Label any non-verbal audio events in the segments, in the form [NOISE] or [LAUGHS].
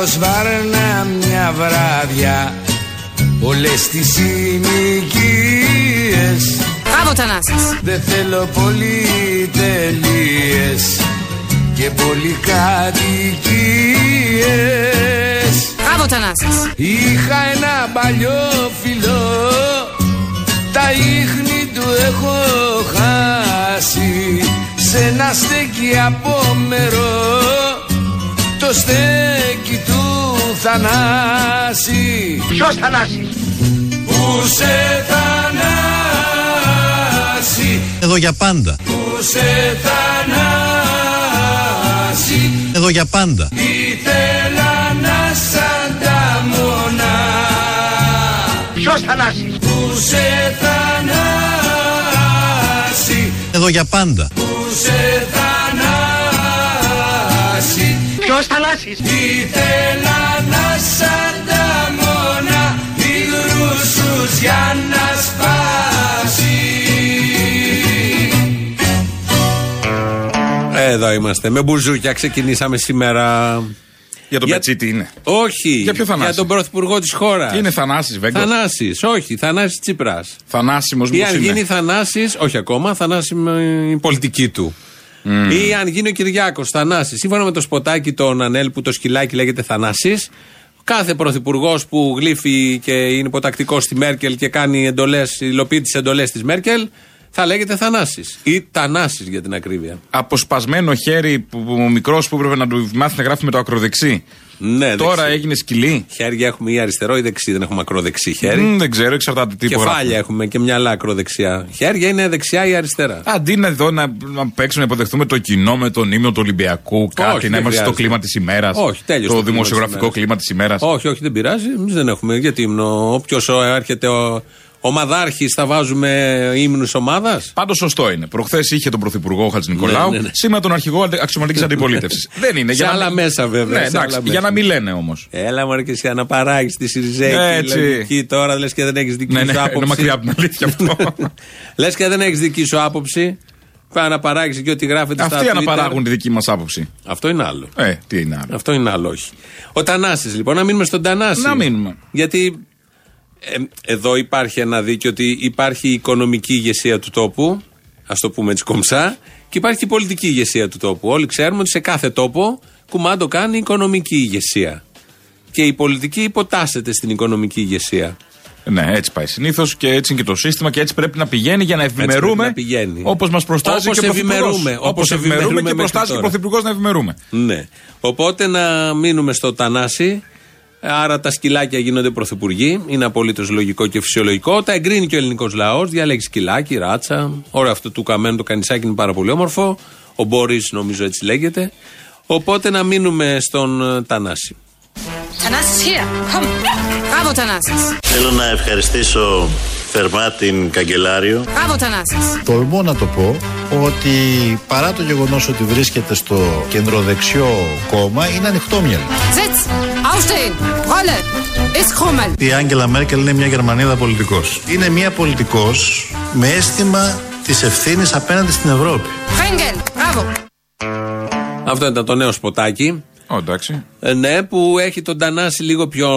Θα πάρω σβάρνα μια βράδια Όλες τις συνοικίες Μπράβο Θανάσης. Δεν θέλω πολυτελείες Και πολυκατοικίες Μπράβο Θανάσης. Είχα ένα παλιό φιλό Τα ίχνη του έχω χάσει Σ' ένα στέκι απόμερο Το στέκι του Θανάση Ποιος Θανάση. Που σε Θανάση Εδώ για πάντα. Που σε Θανάση Εδώ για πάντα. Ήθελα να σαν τα μονά Ποιος Θανάση. Που σε Θανάση Εδώ για πάντα. Που σε Θανάση Ποιος Θανάσης. Ήθελα να σαν τα μόνα Υγρούσους για να σπάσει Εδώ είμαστε. Με μπουζούκια ξεκινήσαμε σήμερα. Για τον Για- Πετσί τι είναι. Όχι. Για ποιο Θανάση; Για τον πρωθυπουργό της χώρας. Τι είναι Θανάσης Βέγκο; Θανάσης. Όχι, Θανάσης Τσίπρας. Θανάσιμος Ή μου αν γίνει Θανάσης, όχι ακόμα, Θανάση με η πολιτική του. Ή αν γίνει ο Κυριάκος Θανάσης. Σύμφωνα με το σποτάκι των Ανέλ που το σκυλάκι λέγεται Θανάσης, κάθε πρωθυπουργός που γλύφει και είναι υποτακτικός στη Μέρκελ και κάνει εντολές, υλοποιεί τις εντολές της Μέρκελ, θα λέγεται Θανάσης. Ή Τανάσης για την ακρίβεια. Αποσπασμένο χέρι που, που, ο μικρός που έπρεπε να του μάθει να γράφει με το ακροδεξί. Ναι, Τώρα δεξί. έγινε σκυλί. Χέρια έχουμε ή αριστερό ή δεξί, δεν έχουμε ακροδεξί χέρι. Μ, δεν ξέρω, εξαρτάται τι Κεφάλια υπογράφει. έχουμε και μυαλά ακροδεξιά. Χέρια είναι δεξιά ή αριστερά; Αντί να, εδώ να, να παίξουμε, να υποδεχτούμε το κοινό με τον ύμνο του Ολυμπιακού, κάτι, δεν να είμαστε στο χρειάζεται. κλίμα της ημέρας. Όχι, τέλειωσε Το το κλίμα δημοσιογραφικό της κλίμα της ημέρας. Όχι, όχι, δεν πειράζει. Εμείς δεν έχουμε. Γιατί ύμνο. Όποιος έρχεται ο ομαδάρχης, θα βάζουμε ύμνους ομάδας; Πάντως σωστό είναι. Προχθές είχε τον Πρωθυπουργό Χατζη Νικολάου, Ναι, ναι, ναι. σήμερα τον αρχηγό αξιωματικής [LAUGHS] αντιπολίτευσης. δεν είναι. Σε για άλλα να... μέσα, βέβαια, Ναι, σε εντάξει, άλλα για μέσα. να μην λένε όμως. Έλα μου και εσύ αναπαράγεις τη Σιριζέκη. Έτσι. λογική τώρα λες και δεν έχεις δική Ναι, σου ναι, άποψη. είναι μακριά από την αλήθεια αυτό. [LAUGHS] λες και δεν έχεις δική σου άποψη. Πάει να παράγει και ό,τι γράφεται στα Αυτοί Twitter. αναπαράγουν τη δική μας άποψη. Αυτό είναι άλλο. Ε, τι είναι άλλο. Αυτό είναι άλλο, όχι. Ο Τανάσης, λοιπόν, να μείνουμε στον Τανάση. Να μείνουμε. Γιατί ε, εδώ υπάρχει ένα δίκιο ότι υπάρχει η οικονομική ηγεσία του τόπου, ας το πούμε έτσι κομψά, και υπάρχει και η πολιτική ηγεσία του τόπου. Όλοι ξέρουμε ότι σε κάθε τόπο κουμάντο κάνει η οικονομική ηγεσία. Και η πολιτική υποτάσσεται στην οικονομική ηγεσία. Ναι, έτσι πάει συνήθως και έτσι είναι και το σύστημα και έτσι πρέπει να πηγαίνει για να πρέπει ευημερούμε. να πηγαίνει. Όπως μας προστάζει Όπως και ο Πρωθυπουργός. ευημερούμε, όπως Όπως ευημερούμε ευημερούμε και μέχρι προστάζει και ο τώρα. Πρωθυπουργός να ευημερούμε. Ναι. Οπότε να μείνουμε στο Τανάση. Άρα τα σκυλάκια γίνονται πρωθυπουργοί. Είναι απολύτως λογικό και φυσιολογικό. Τα εγκρίνει και ο ελληνικός λαός. Διαλέγει σκυλάκι, ράτσα. Ωραίο αυτό του καμένου το κανισάκι είναι πάρα πολύ όμορφο. Ο Μπόρις νομίζω έτσι λέγεται. Οπότε να μείνουμε στον ε, Τανάση. Θανάσης, here, komm. Μπράβο Θανάσης. Θέλω να ευχαριστήσω θερμά την Καγκελάριο Μπράβο Θανάσης. Τολμώ να το πω ότι παρά το γεγονός ότι βρίσκεται στο κεντροδεξιό κόμμα είναι ανοιχτόμυαλη. Sitz, aufstehen, Rolle, ist Krummel. Η Άγγελα Μέρκελ είναι μια Γερμανίδα πολιτικός. Είναι μια πολιτικός με αίσθημα της ευθύνης απέναντι στην Ευρώπη. Fengel, μπράβο. Αυτό ήταν το νέο σποτάκι. Ω, εντάξει. Ε, ναι, που έχει τον Τανάση λίγο πιο.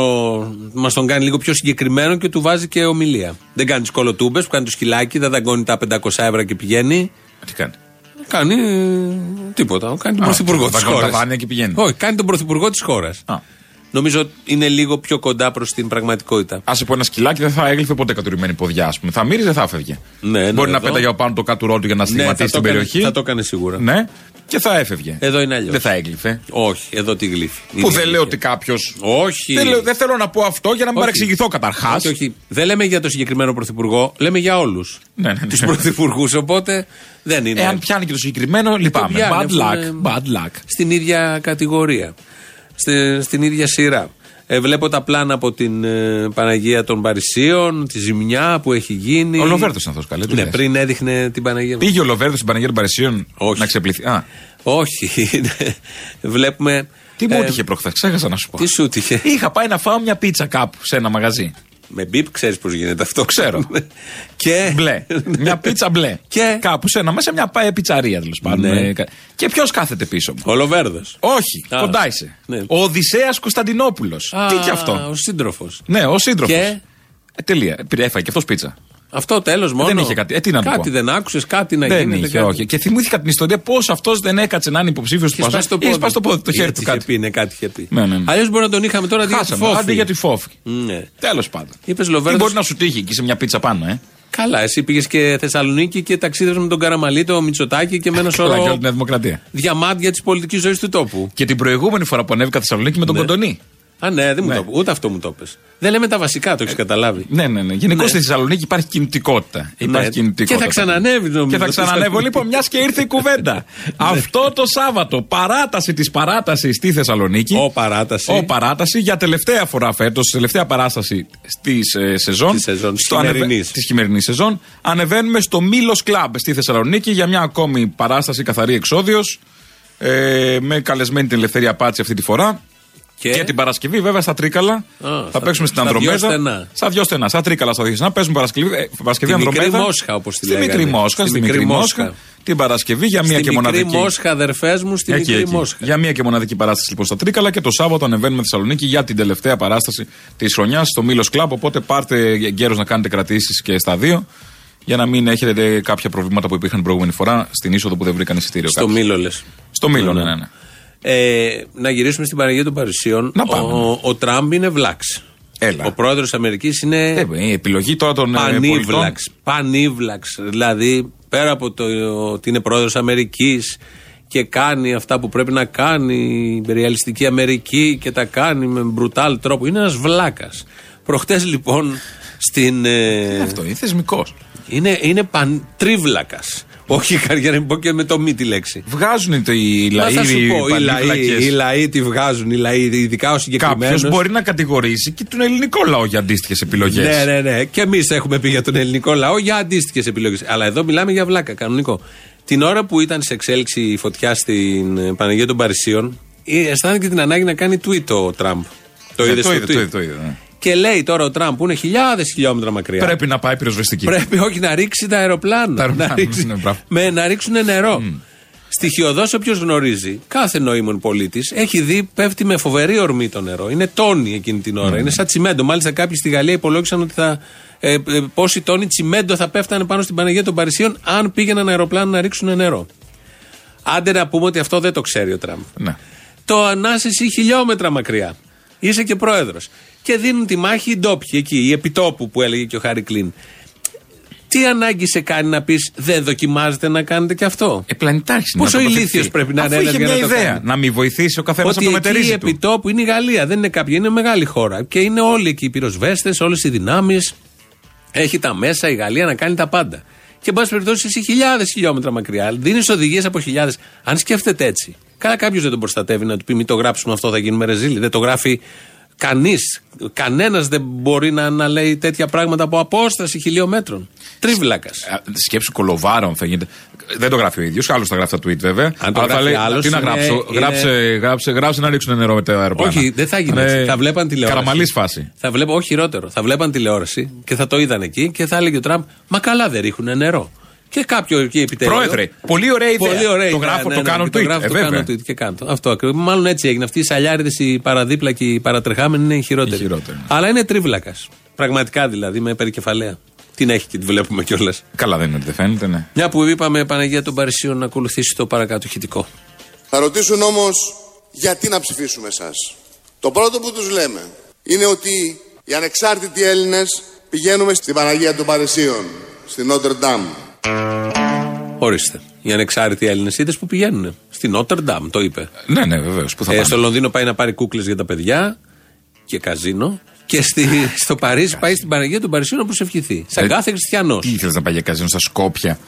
Μας τον κάνει λίγο πιο συγκεκριμένο και του βάζει και ομιλία. Δεν κάνει τις κολοτούμπες που κάνει το σκυλάκι, δεν δαγκώνει τα 500 ευρώ και πηγαίνει. Τι κάνει; Κάνει ε, τίποτα. Κάνει τον Α, πρωθυπουργό της δαγκώνει χώρας. τα δάνεια και πηγαίνει. Όχι, κάνει τον πρωθυπουργό της χώρας. Α. Νομίζω είναι λίγο πιο κοντά προς την πραγματικότητα. Α πω ένα σκυλάκι δεν θα έγλειφε ποτέ κατουρημένη ποδιά, ας πούμε. Θα μύριζε, θα έφευγε. Ναι, ναι, Μπορεί να εδώ. πέταγε από πάνω το κάτουρό του για να Ναι, θα στιγματίσει το την έκανε- περιοχή. θα το έκανε σίγουρα. Ναι, και θα έφευγε. Εδώ είναι αλλιώς. Δεν θα έγλειφε. Όχι, εδώ τη γλύφει. Που Είναι δεν η λέω αλήθεια. ότι κάποιο. Όχι. Δεν, λέω- δεν θέλω να πω αυτό για να μην Όχι. παρεξηγηθώ καταρχάς. Όχι, όχι. Δεν λέμε για το συγκεκριμένο πρωθυπουργό, λέμε για όλους Ναι, ναι, ναι. τους πρωθυπουργούς. Οπότε δεν είναι. Εάν πιάνει και το συγκεκριμένο, λυπάμαι. πιάνει, Bad αφού luck. είναι- Bad luck. στην ίδια κατηγορία. Στη- στην ίδια σειρά. Ε, βλέπω τα πλάνα από την ε, Παναγία των Παρισίων, τη ζημιά που έχει γίνει. Ο Λοβέρδος ήταν αυτός καλές. τι Ναι, λες. πριν έδειχνε την Παναγία. Πήγε ο Λοβέρδος στην Παναγία των Παρισίων Όχι. να ξεπληθεί. Α, Όχι. [LAUGHS] Βλέπουμε. τι μου ε, τύχε προχθές, ξέχασα να σου πω. Τι σου τύχε. Είχα πάει να φάω μια πίτσα κάπου σε ένα μαγαζί. Με μπίπ ξέρεις πώς γίνεται αυτό. Ξέρω. [LAUGHS] και. Μπλε. μια πίτσα μπλε. Και- Κάπου σε ένα, μέσα σε μια πα- πιτσαρία τέλος πάντων. Ναι. Ε, κα- Και ποιος κάθεται πίσω μου; Ο Λοβέρδο. Όχι, Α. κοντά είσαι. Ναι. Ο Οδυσσέας Κωνσταντινόπουλος. Τι κι αυτό; Ο σύντροφος. Ναι, ο σύντροφος. Και; Ε, τελεία. Πήρε, έφαγε και αυτός πίτσα. Αυτό τέλος μόνο. Δεν είχε κάτι. Ε, τι να του κάτι πω. δεν άκουσες, κάτι να δεν γίνεται. είχε, κάτι. όχι. Και θυμήθηκα την ιστορία πώς αυτός δεν έκατσε να είναι υποψήφιος του Είχε σπάσει το Πασόκ. Είχε σπάσει το πόδι, το χέρι Έτσι του είχε κάτι. πει, ναι, κάτι είχε πει. Ναι, ναι, ναι. Αλλιώς μπορεί να τον είχαμε τώρα αντί για τη Χάσαμε. φόφη. Άντε για τη φόφη. Ναι. Τέλος πάντων. Είπες Τι Λοβέρδο. μπορεί να σου τύχει εκεί σε μια πίτσα πάνω, ε; Καλά, εσύ πήγες και Θεσσαλονίκη και ταξίδευε με τον Καραμαλή, το Μητσοτάκι και με ένα Καλά, και όλη σωρό την Δημοκρατία. διαμάντια της πολιτικής ζωής του τόπου. Και την προηγούμενη φορά που ανέβηκα Θεσσαλονίκη με τον Ναι. Κοντονή. Α, ναι, δεν μου Ναι. το Ούτε αυτό μου το πες. Δεν λέμε τα βασικά, το έχεις καταλάβει. Ναι, ναι, ναι. Γενικώς Ναι. στη Θεσσαλονίκη υπάρχει κινητικότητα. Υπάρχει Ναι. κινητικότητα. Και θα ξανανεύει, νομίζω, Και θα στη ξανανεύω. Θεσσαλονίκη. Λοιπόν, μιας και ήρθε η κουβέντα. [LAUGHS] Αυτό το Σάββατο, παράταση της παράτασης στη Θεσσαλονίκη. Ο παράταση. Ο παράταση για τελευταία φορά φέτος, τελευταία παράσταση στη ε, σεζόν. Στη σεζόν, στο της ανεβε- χειμερινής. της χειμερινής σεζόν. Ανεβαίνουμε στο Μήλο Κλαμπ στη Θεσσαλονίκη για μια ακόμη παράσταση καθαρή εξόδιος. Ε, με καλεσμένη την Ελευθερία Πάτση αυτή τη φορά. Και, Και την Παρασκευή, βέβαια, στα Τρίκαλα. θα στα- παίξουμε στην στα δυο Ανδρομέδα. στενά. Στα δυο στενά. Στα Τρίκαλα, στα δυο στενά. Παίζουμε Παρασκευή, ε, Παρασκευή Στη μικρή Ανδρομέδα. Μόσχα, όπως τη Στη λέγανε. μικρή Μόσχα. Στη Στη μικρή μικρή Μόσχα. Μόσχα. Την Παρασκευή για μία Στη και μικρή μοναδική. Μόσχα, αδερφές μου, στη Εκεί, μικρή εκεί. Μόσχα. Για μία και μοναδική παράσταση λοιπόν στα Τρίκαλα και το Σάββατο ανεβαίνουμε Θεσσαλονίκη για την τελευταία παράσταση της χρονιάς στο Μήλο Κλαμπ. Οπότε πάρτε γέρος να κάνετε κρατήσεις και στα δύο για να μην έχετε κάποια προβλήματα που υπήρχαν την προηγούμενη φορά στην είσοδο που δεν βρήκαν εισιτήριο. Στο κάποιοι. Μήλο λες. Στο Μήλο, ναι, ναι. ναι. Ε, να γυρίσουμε στην Παναγία των Παρισίων. Να πάμε. Ο, ο Τραμπ είναι βλάξ. Έλα. Ο πρόεδρος Αμερικής είναι Ε, η επιλογή τώρα των ε, πολιτών. πανίβλαξ. Πανίβλαξ. Δηλαδή, πέρα από το ότι είναι πρόεδρος Αμερικής και κάνει αυτά που πρέπει να κάνει η υπεριαλιστική Αμερική και τα κάνει με μπρουτάλ τρόπο. Είναι ένας βλάκας. Προχτές λοιπόν στην. ε, Αυτό είναι θεσμικός. είναι είναι παν, τρίβλακας. Όχι για να μην πω και με το μη τη λέξη. Βγάζουν το- οι Μα λαοί, θα σου οι πω, οι λαοί, πανίβλακες. οι λαοί τη βγάζουν, οι λαοί, ειδικά ο συγκεκριμένος. Κάποιος μπορεί να κατηγορήσει και τον ελληνικό λαό για αντίστοιχες επιλογές. Ναι, ναι, ναι. Και εμείς έχουμε πει για τον ελληνικό λαό για αντίστοιχες επιλογές. Αλλά εδώ μιλάμε για βλάκα, κανονικό. Την ώρα που ήταν σε εξέλιξη η φωτιά στην ε, Παναγία των Παρισίων, ε, αισθάνθηκε την ανάγκη να κάνει tweet ο Τραμπ. Το Ε, είδες το στο είδε, tweet. το είδε, το είδε, ναι. Και λέει τώρα ο Τραμπ που είναι χιλιάδες χιλιόμετρα μακριά. Πρέπει να πάει πυροσβεστική. Πρέπει όχι να ρίξει τα αεροπλάνα. Τα αεροπλάνα, να, ρίξει, ναι, μπράβο. με, να ρίξουν νερό. Στοιχειοδός, όποιος γνωρίζει, κάθε νοήμων πολίτης έχει δει πέφτει με φοβερή ορμή το νερό. Είναι τόνοι εκείνη την ώρα. Είναι σαν τσιμέντο. Μάλιστα, κάποιοι στη Γαλλία υπολόγισαν ότι θα. Ε, ε, πόσοι τόνοι τσιμέντο θα πέφτανε πάνω στην Παναγία των Παρισίων αν πήγαιναν αεροπλάνο να ρίξουν νερό. Άντε να πούμε ότι αυτό δεν το ξέρει ο Τραμπ. Ναι. Το ανάσαι εσύ χιλιόμετρα μακριά. Είσαι και πρόεδρος. Και δίνουν τη μάχη οι ντόπιοι εκεί, οι επιτόπου που έλεγε και ο Χάρη Κλίν. Τι ανάγκη σε κάνει να πεις δεν δοκιμάζετε να κάνετε και αυτό. Ε, πλανητάρχης είναι Πόσο να τοποθετηθεί. ηλίθιος πρέπει να είναι Αφού ένας είχε για μια να το ιδέα. κάνει. Να μην βοηθήσει ο καθένας από Ότι το εκεί μετερίζει του. επιτόπου είναι η Γαλλία, δεν είναι κάποια, είναι μεγάλη χώρα. Και είναι όλοι εκεί οι πυροσβέστες, όλες οι δυνάμεις. Έχει τα μέσα η Γαλλία να κάνει τα πάντα. Και εν πάση περιπτώσει, εσύ χιλιάδες χιλιόμετρα μακριά, δίνεις οδηγίες από χιλιάδες. Αν σκέφτεται έτσι, καλά κάποιος δεν τον προστατεύει να του πει: Μην το γράψουμε αυτό, θα γίνουμε ρεζίλοι. Δεν το γράφει κανείς. Κανένας δεν μπορεί να, να λέει τέτοια πράγματα από απόσταση χιλιόμετρων. Τρίβλακας. Α, Σκέψου κολοβάρων θα γίνεται. Δεν το γράφει ο ίδιος, άλλος θα γράφει τα tweet βέβαια. Αν το Αλλά θα γράφει λέει, άλλος, τι να είναι- γράψω, είναι- γράψε, γράψε, γράψε να ρίξουν νερό με τα αεροπλάνα. Όχι, δεν θα γίνει Ναι, έτσι. Θα βλέπαν τηλεόραση. Καραμαλής φάση. Θα βλέπω, όχι χειρότερο. Θα βλέπαν τηλεόραση και θα το είδαν εκεί και θα έλεγε ο Τραμπ, Μα καλά δεν ρίχνουν νερό. Και κάποιο εκεί επιτέλους. Πρόεδρε, πολύ ωραία ιδέα. Πολύ ωραία Το ιδέα, γράφω, ναι, το ναι, κάνω και tweet. Το γράφω, Ε, το βέβαια. κάνω tweet και κάνω. Αυτό ακριβώς. Μάλλον έτσι έγινε. Αυτοί οι σαλιάριδες, οι παραδίπλα και οι παρατρεχάμενοι είναι οι χειρότεροι. Οι χειρότεροι. Αλλά είναι τρίβλακας. Πραγματικά δηλαδή, με περικεφαλαία. Την έχει και τη βλέπουμε κιόλας. Καλά δεν είναι, δεν φαίνεται, ναι. Μια που είπαμε Παναγία των Παρισίων να ακολουθήσει το παρακάτω ηχητικό. Θα ρωτήσουν όμως γιατί να ψηφίσουμε εσάς. Το πρώτο που τους λέμε είναι ότι οι ανεξάρτητοι Έλληνες πηγαίνουμε στην Παναγία των Παρισίων, στην Νότερ Ντάμ. Ορίστε. Οι ανεξάρτητοι Έλληνες είδες που πηγαίνουν. Στη Νότερ Ντάμ, το είπε. Ναι, ναι, βεβαίως. Πού θα Ε, πάνε; στο Λονδίνο πάει να πάρει κούκλες για τα παιδιά και καζίνο. Και στη, [LAUGHS] στο Παρίσι πάει στην Παναγία των Παρισίων να προσευχηθεί. Σαν Ε, κάθε χριστιανός. Τι ήθελες να πάει για καζίνο στα Σκόπια;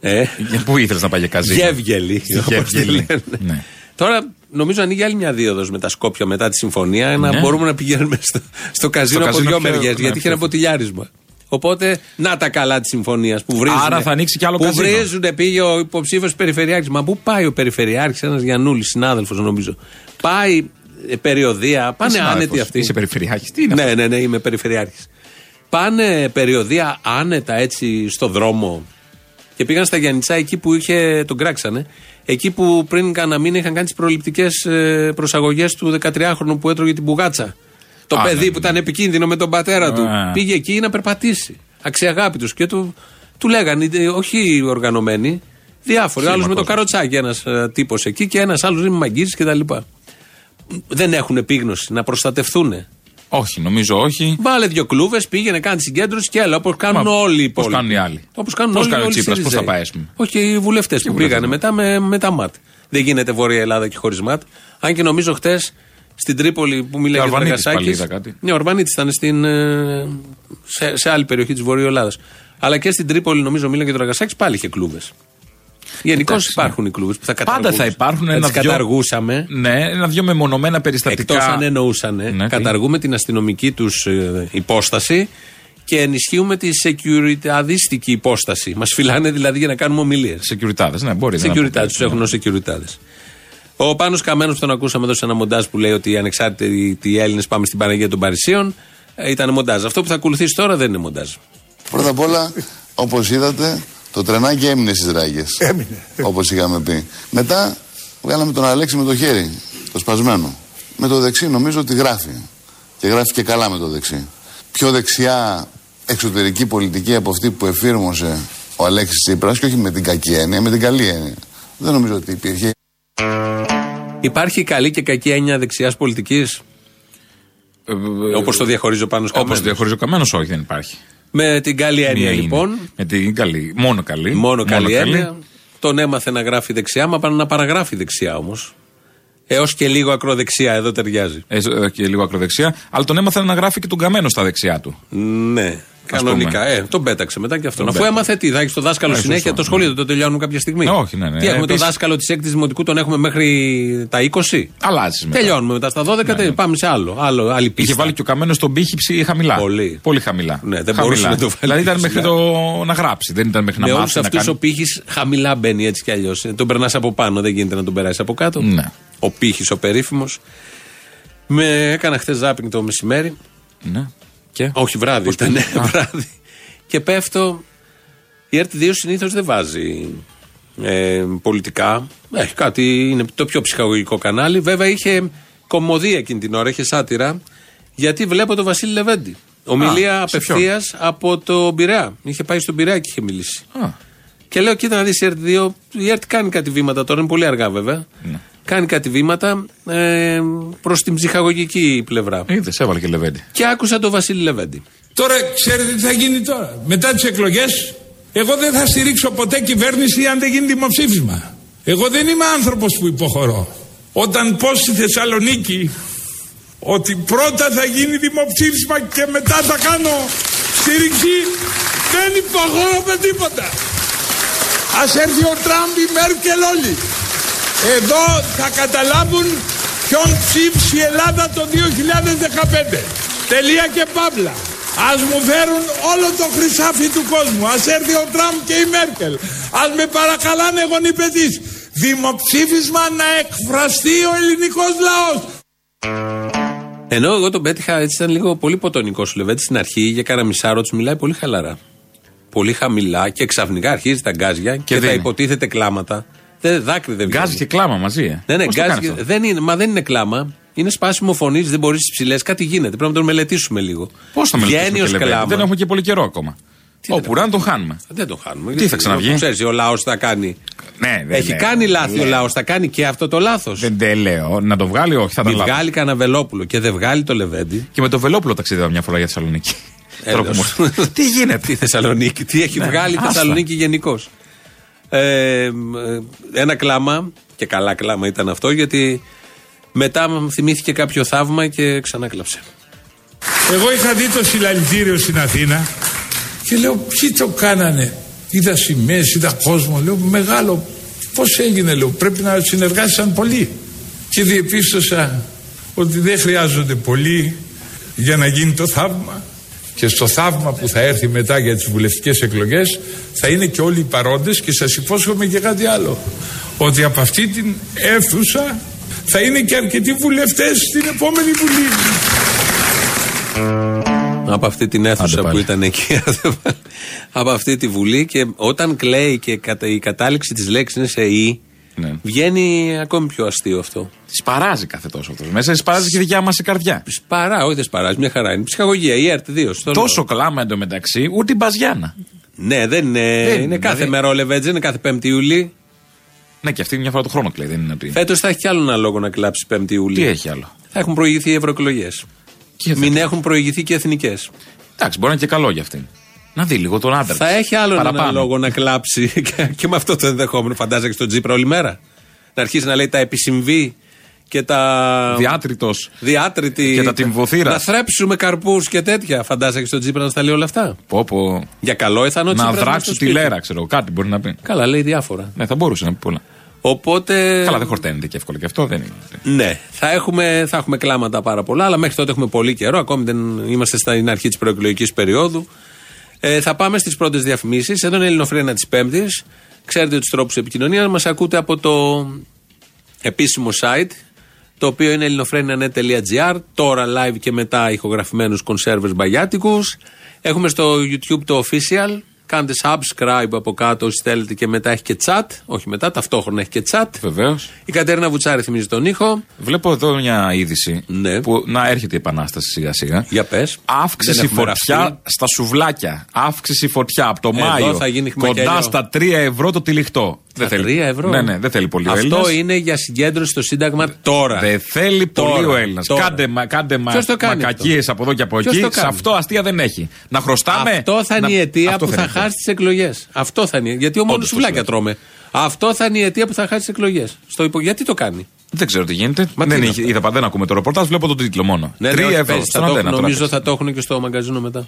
Ε, Για Πού ήθελες να πάει για καζίνο; Γεύγελη. Στη όπως τη Γεύγελη. λένε. Ναι. Τώρα νομίζω ανοίγει άλλη μια δίωδος με τα Σκόπια μετά τη συμφωνία να Ναι. μπορούμε να πηγαίνουμε στο, στο καζίνο από καζίνο δυο πιο- μεριές. ναι, γιατί είχε πιο- ένα ποτηλιάρισμα. Οπότε, να τα καλά της συμφωνίας που βρίζουν. Άρα θα ανοίξει κι άλλο που καζίνο. βρίζουν, πήγε ο υποψήφιος Περιφερειάρχης. Μα πού πάει ο Περιφερειάρχης, ένας Γιανούλης, συνάδελφος νομίζω. Πάει ε, περιοδία, πάνε Συνάδελφος. άνετοι αυτοί. Είσαι περιφερειάρχης. Τι είναι Ναι, αυτό; ναι, ναι, είμαι Περιφερειάρχης. πάνε περιοδία άνετα έτσι στο δρόμο και πήγαν στα Γιάννητσά εκεί που είχε, τον κράξανε. Εκεί που πριν κάνα μήνα είχαν κάνει τις προληπτικές προσαγωγές του 13χρονου που έτρωγε την μπουγάτσα. Το Α, παιδί ναι, που ήταν επικίνδυνο με τον πατέρα του. Α. Πήγε εκεί να περπατήσει. Αξιαγάπητος. Και του, του λέγανε, ε, όχι οργανωμένοι, διάφοροι. Χήμα Άλλος με το κόσμος. καροτσάκι ένας τύπος εκεί και ένας άλλος είναι μαγκίζει κτλ. Δεν έχουν επίγνωση να προστατευτούν. Όχι, νομίζω όχι. Βάλε δύο κλούβες, πήγαινε, κάνει συγκέντρωση και έλα. Όπως κάνουν Μα, όλοι οι πώς υπόλοιποι. κάνουν οι άλλοι. Όπως κάνουν Πώς όλοι, κάνει ο όλοι οι Τσίπρας, πώς Σιριζέοι. θα πάει, ας πούμε. Όχι, οι βουλευτές που βουλευτές, πήγανε ναι. μετά με, με τα ΜΑΤ. Δεν γίνεται Βόρεια Ελλάδα και χωρίς ΜΑΤ. Αν και νομίζω χτες στην Τρίπολη που μιλάει Και για τον Ορβανίτης πάλι Δραγασάκη. είδα κάτι. Ναι, ο Ορβανίτη ήταν στην, ε, σε, σε άλλη περιοχή της Βορείου Ελλάδας. Αλλά και στην Τρίπολη νομίζω μίλαγε για τον Δραγασάκη πάλι είχε κλούβες. Γενικώς Εντάξει, υπάρχουν οι κλούβες που θα Πάντα καταργούσαν. θα υπάρχουν Θα ένα τις δυο. καταργούσαμε. Ναι, ένα-δυο μεμονωμένα περιστατικά. Εκτός αν εννοούσαν, Ναι, τι; καταργούμε την αστυνομική τους υπόσταση και ενισχύουμε τη securityadίστικη υπόσταση. Μας φυλάνε δηλαδή για να κάνουμε ομιλίες. Securityάδες, ναι, μπορεί. δεν Securityάδες, αποκλείεται. τους έχουν ως securityάδες. Ο Πάνος Καμένος που τον ακούσαμε εδώ σε ένα μοντάζ που λέει ότι οι ανεξάρτητοι Έλληνες πάμε στην Παναγία των Παρισίων ε, ήταν μοντάζ. Αυτό που θα ακολουθήσει τώρα δεν είναι μοντάζ. Πρώτα απ' όλα, όπως είδατε, το τρενάκι έμεινε στις ράγες. Έμεινε. Όπως είχαμε πει. Μετά βγάλαμε τον Αλέξη με το χέρι, το σπασμένο. Με το δεξί νομίζω ότι γράφει. Και γράφει και καλά με το δεξί. Πιο δεξιά εξωτερική πολιτική από αυτή που εφήρμοσε ο Αλέξης Τσίπρας και όχι με την κακή έννοια, με την καλή έννοια. Δεν νομίζω ότι υπήρχε. Υπάρχει καλή και κακή έννοια δεξιάς πολιτικής, όπως το διαχωρίζει ο Πάνο Όπως Καμένο. διαχωρίζει ο καμένο, όχι, δεν υπάρχει. Με την καλή έννοια Μία είναι. λοιπόν. Με την καλή. Μόνο καλή. Μόνο καλή έννοια. Τον έμαθε να γράφει δεξιά, μα πάνε να παραγράφει δεξιά όμως. Έως και λίγο ακροδεξιά, εδώ ταιριάζει. Ε, ε, και λίγο ακροδεξιά. Αλλά τον έμαθα να γράφει και τον καμένο στα δεξιά του. Ναι, κανονικά. Ε, τον πέταξε μετά και αυτόν. Τον Αφού πέταξε. έμαθε τι, θα έχει το δάσκαλο Ε, συνέχεια σωστό, το σχολείο, ναι. το τελειώνουμε κάποια στιγμή. Ε, όχι, ναι, ναι. Τι έχουμε Επίσης- το δάσκαλο της 6η Δημοτικού, τον έχουμε μέχρι τα 20. Αλλάζεις μετά. Τελειώνουμε μετά στα 12, τε- πάμε σε άλλο. άλλο άλλη πίστα. Είχε βάλει και ο καμένος τον πύχη ψη- χαμηλά. Πολύ. Πολύ χαμηλά. Ναι, δεν χαμηλά. μπορούσε να το βάλει Δηλαδή ήταν ψηλά. μέχρι το να γράψει. Δεν ήταν μέχρι Με να όλου μάθει να αυτού κάνει. ο πύχης χαμηλά μπαίνει έτσι κι αλλιώς. Τον περνάς από πάνω, δεν γίνεται να τον περάσεις από κάτω. Ναι. Ο πύχης, ο περίφημος. Με έκανα χθες ζάπινγκ το μεσημέρι. Ναι. Και; Όχι βράδυ, Πώς ήταν πήγε; Α. βράδυ. Και πέφτω. Η RT2 συνήθως δεν βάζει ε, πολιτικά. Έχει κάτι, είναι το πιο ψυχαγωγικό κανάλι. Βέβαια είχε κομμωδία εκείνη την ώρα, είχε σάτυρα. Γιατί βλέπω τον Βασίλη Λεβέντη. Ομιλία σε ποιον; απευθείας από το Πειραιά. Είχε πάει στον Πειραιά και είχε μιλήσει. Α, Και λέω, κοίτα να δεις η RT2. Η RT κάνει κάτι βήματα τώρα, είναι πολύ αργά βέβαια. Ναι. Κάνει κάτι βήματα ε, προς την ψυχαγωγική πλευρά. είδες, έβαλε και λεβέντι. Και άκουσα τον Βασίλη Λεβέντη. Τώρα ξέρετε τι θα γίνει τώρα. Μετά τις εκλογές εγώ δεν θα στηρίξω ποτέ κυβέρνηση αν δεν γίνει δημοψήφισμα. Εγώ δεν είμαι άνθρωπος που υποχωρώ. Όταν πω στη Θεσσαλονίκη ότι πρώτα θα γίνει δημοψήφισμα και μετά θα κάνω στήριξη δεν υποχωρώ με τίποτα. Ας έρθει ο Τραμπ, η Μέρκελ όλοι. Εδώ θα καταλάβουν ποιον ψήφισε η Ελλάδα το 2015. Τελεία και παύλα. Ας μου φέρουν όλο το χρυσάφι του κόσμου. Ας έρθει ο Τραμπ και η Μέρκελ. Ας με παρακαλάνε γονιπετής. Δημοψήφισμα να εκφραστεί ο ελληνικός λαός. Ενώ εγώ τον πέτυχα έτσι ήταν λίγο πολύ ποτονικό σου Λεβέντη στην αρχή για κάνα μισάρο τους μιλάει πολύ χαλαρά. Πολύ χαμηλά και ξαφνικά αρχίζει τα γκάζια και, τα δίνει. υποτίθεται κλάματα. Δεν, δάκρυ δεν βγαίνει. Γκάζι και κλάμα μαζί. Ε. Ναι, ναι, Πώς το γκάζι κάνεις και- αυτό; δεν είναι, μα δεν είναι κλάμα. Είναι σπάσιμο φωνής, δεν μπορείς στι ψηλές. Κάτι γίνεται. Πρέπει να τον μελετήσουμε λίγο. Πώς θα Βγαίνει μελετήσουμε ως και Λεβέντη. κλάμα. Δεν έχουμε και πολύ καιρό ακόμα. Τι Όπου δεν να τον χάνουμε. Δεν τον χάνουμε. Τι θα ξαναβγεί; Ξέρεις, ο λαός θα κάνει. Ναι, δεν Έχει λέω. κάνει λάθη ο Λέω. λαός, θα κάνει και αυτό το λάθος. Δεν τε λέω. Να το βγάλει, όχι, θα τα Μη λάβω. βγάλει κανένα Βελόπουλο και δεν βγάλει το Λεβέντι. Και με το Βελόπουλο ταξίδευα μια φορά για Θεσσαλονίκη. Έλεος. Τρόπο μου. [LAUGHS] Τι γίνεται; Τη Θεσσαλονίκη. Τι έχει Ναι, βγάλει η άστα. Θεσσαλονίκη γενικώς. Ε, ε, ένα κλάμα, και καλά κλάμα ήταν αυτό, γιατί μετά μου θυμήθηκε κάποιο θαύμα και ξανά κλάψε. Εγώ είχα δει το συλλαλητήριο στην Αθήνα και λέω ποιοι το κάνανε; Είδα σημαίες, είδα κόσμο. Λέω μεγάλο. Πώς έγινε; Λέω. Πρέπει να συνεργάστηκαν πολλοί. Και διεπίστωσα ότι δεν χρειάζονται πολλοί για να γίνει το θαύμα. Και στο θαύμα που θα έρθει μετά για τις βουλευτικές εκλογές θα είναι και όλοι οι παρόντες και σας υπόσχομαι και κάτι άλλο. Ότι από αυτή την αίθουσα θα είναι και αρκετοί βουλευτές στην επόμενη βουλή. Από αυτή την αίθουσα Άντε που πάλι. ήταν εκεί. [LAUGHS] από αυτή τη βουλή και όταν κλαίει και κατα- η κατάληξη της λέξης είναι σε «η», Ναι. βγαίνει ακόμη πιο αστείο αυτό. Της παράζει κάθε τόσο αυτός. Μέσα της παράζει και η δικιά μας η καρδιά. Σπαρά, όχι δεν σπαράζει, μια χαρά είναι. Ψυχαγωγία, η ΕΡΤ 2. στο Τόσο λέω. κλάμα εντωμεταξύ, ούτε η Μπαζιάνα. Ναι, δεν είναι. Δεν, είναι κάθε δηλαδή- μέρα ο Λεβέτζ, είναι κάθε 5η Ιουλή. Ναι, και αυτή μια φορά το χρόνο κλαίει, δεν είναι ότι. Φέτος θα έχει κι άλλο ένα λόγο να κλάψει 5η Ιουλή. Τι έχει άλλο; Θα έχουν προηγηθεί οι ευρωεκλογές. Και Μην έχουν προηγηθεί και εθνικές. Εντάξει, μπορεί να είναι και καλό για αυτήν. Να δει λίγο τον άντρα. Θα της. έχει άλλο ένα Παραπάνω. λόγο να κλάψει [LAUGHS] και, και με αυτό το ενδεχόμενο. Φαντάζεσαι και στον Τζίπρα όλη μέρα. Να αρχίσει να λέει τα επισυμβή και τα. Διάτριτο. Διάτρητη. Και τα τυμβοθύρας. Να θρέψουμε καρπούς και τέτοια. Φαντάζεσαι και στον Τζίπρα να στα λέει όλα αυτά. Πω, πω. Για καλό ηθανό Να Τσίπρας μες στο δράξω τη σπίτι. λέρα, ξέρω. Κάτι μπορεί να πει. Καλά, λέει διάφορα. Ναι, θα μπορούσε να πει πολλά. Οπότε. Καλά, δεν χορταίνεται και εύκολα και αυτό δεν είναι. Ναι, θα έχουμε, θα έχουμε κλάματα πάρα πολλά, αλλά μέχρι τότε έχουμε πολύ καιρό. Ακόμη δεν είμαστε στην αρχή της προεκλογικής περίοδου. Ε, θα πάμε στις πρώτες διαφημίσεις. Εδώ είναι η Ελληνοφρένα της Πέμπτης. Ξέρετε τους τρόπους επικοινωνίας. Μας ακούτε από το επίσημο site, το οποίο είναι ελληνοφρένια.net.gr. Τώρα live και μετά ηχογραφημένους κονσέρβε μπαγιάτικου. Έχουμε στο YouTube το official. Κάντε subscribe από κάτω όσοι θέλετε και μετά έχει και chat. Όχι μετά, ταυτόχρονα έχει και chat. Βεβαίως. Η Κατέρινα Βουτσάρη θυμίζει τον ήχο. Βλέπω εδώ μια είδηση Ναι. που να έρχεται η επανάσταση σιγά σιγά. Για πες. Αύξηση φωτιά στα σουβλάκια. Αύξηση φωτιά από το Εδώ Μάιο. θα γίνει κοντά χμακέλιο. στα 3 ευρώ το τυλιχτό. Τα 3 ευρώ. Ναι, ναι, δεν θέλει πολύ ο Αυτό Έλληνας. είναι για συγκέντρωση στο Σύνταγμα τώρα. Δεν θέλει Τώρα. πολύ ο Έλληνας. Τώρα. Κάντε, μα, κάντε μα, Ποιος το κάνει μακακίες αυτό; από εδώ και από Ποιος εκεί. το Σε κάνει; αυτό αστεία δεν έχει. Να χρωστάμε. Αυτό θα είναι να- η αιτία Αυτό που θα είναι. Χάσει τι εκλογές. Αυτό θα είναι. Γιατί ο μόνος Όντως το σουβλάκια λέω. τρώμε. Αυτό θα είναι η αιτία που θα χάσει τι εκλογές. Υπο... Γιατί το κάνει; Δεν ξέρω τι γίνεται. Μα τι δεν, είναι είχε, αυτό; είδα, πα- δεν ακούμε το ρεπορτάζ, βλέπω τον τίτλο μόνο. Ναι, ναι, 3 όχι, ευρώ. παίζει, θα Στον το αντένα έχουν, τώρα νομίζω παίζει. θα το έχουν και στο μαγκαζίνο μετά.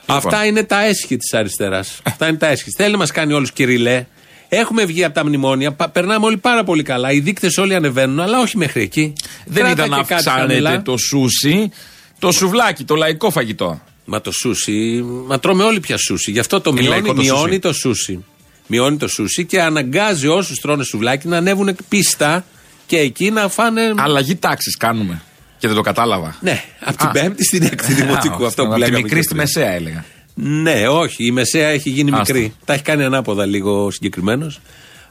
Λοιπόν. Αυτά είναι τα έσχη της αριστεράς. Αυτά είναι τα έσχη. Θέλει να μας κάνει όλους κυριλέ. Έχουμε βγει από τα μνημόνια, πα- περνάμε όλοι πάρα πολύ καλά. Οι δείκτες όλοι ανεβαίνουν, αλλά όχι μέχρι εκεί. Δεν Κράτα ήταν να και κάτι αυξάνεται χαμηλά. το σούσι, το σουβλάκι, το λαϊκό φαγητό. Μα το σούσι, μα τρώμε όλοι πια σούσι. Γι' αυτό το Είναι μειώνει, λαϊκό το μειώνει σούσι. το σούσι. Μειώνει το σούσι και αναγκάζει όσους τρώνε σουβλάκι να ανέβουν πίστα και εκεί να φάνε. Αλλαγή τάξης κάνουμε. Και δεν το κατάλαβα. Ναι, από την Α. Πέμπτη στην Έκτη Δημοτικού. Α, αυτό που από τη λέγαμε. μικρή και στη πριν. μεσαία έλεγα. Ναι, όχι. Η μεσαία έχει γίνει Άστα. μικρή. Τα έχει κάνει ανάποδα λίγο συγκεκριμένος.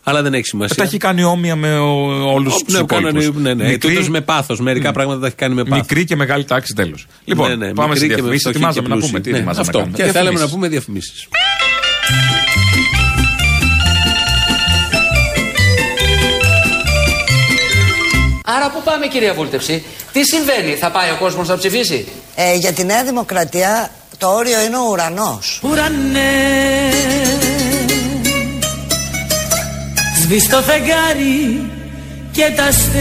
Αλλά δεν έχει σημασία. Τα έχει κάνει όμοια με όλους Ω, τους ναι, κάνανε- υπόλοιπους. ναι, ναι. Τούτος με πάθος. Μερικά πράγματα τα έχει κάνει με πάθος. Μικρή και μεγάλη τάξη τέλος. Λοιπόν, Ναι, ναι, πάμε μικρή στη και με διαφημίσεις. φτωχή Ετοιμάζαμε και να πλούσιοι. πούμε. Τι Ναι, ετοιμάζαμε αυτό. να κάνουμε. Και θέλαμε να Διαφημίσεις. πούμε διαφημίσεις. Άρα πού πάμε κυρία Βούλτευση, τι συμβαίνει, θα πάει ο κόσμος να ψηφίσει; Ε, για τη Νέα Δημοκρατία το όριο είναι ο ουρανός. Ουρανές Σβείς το φεγγάρι και τα αστέρια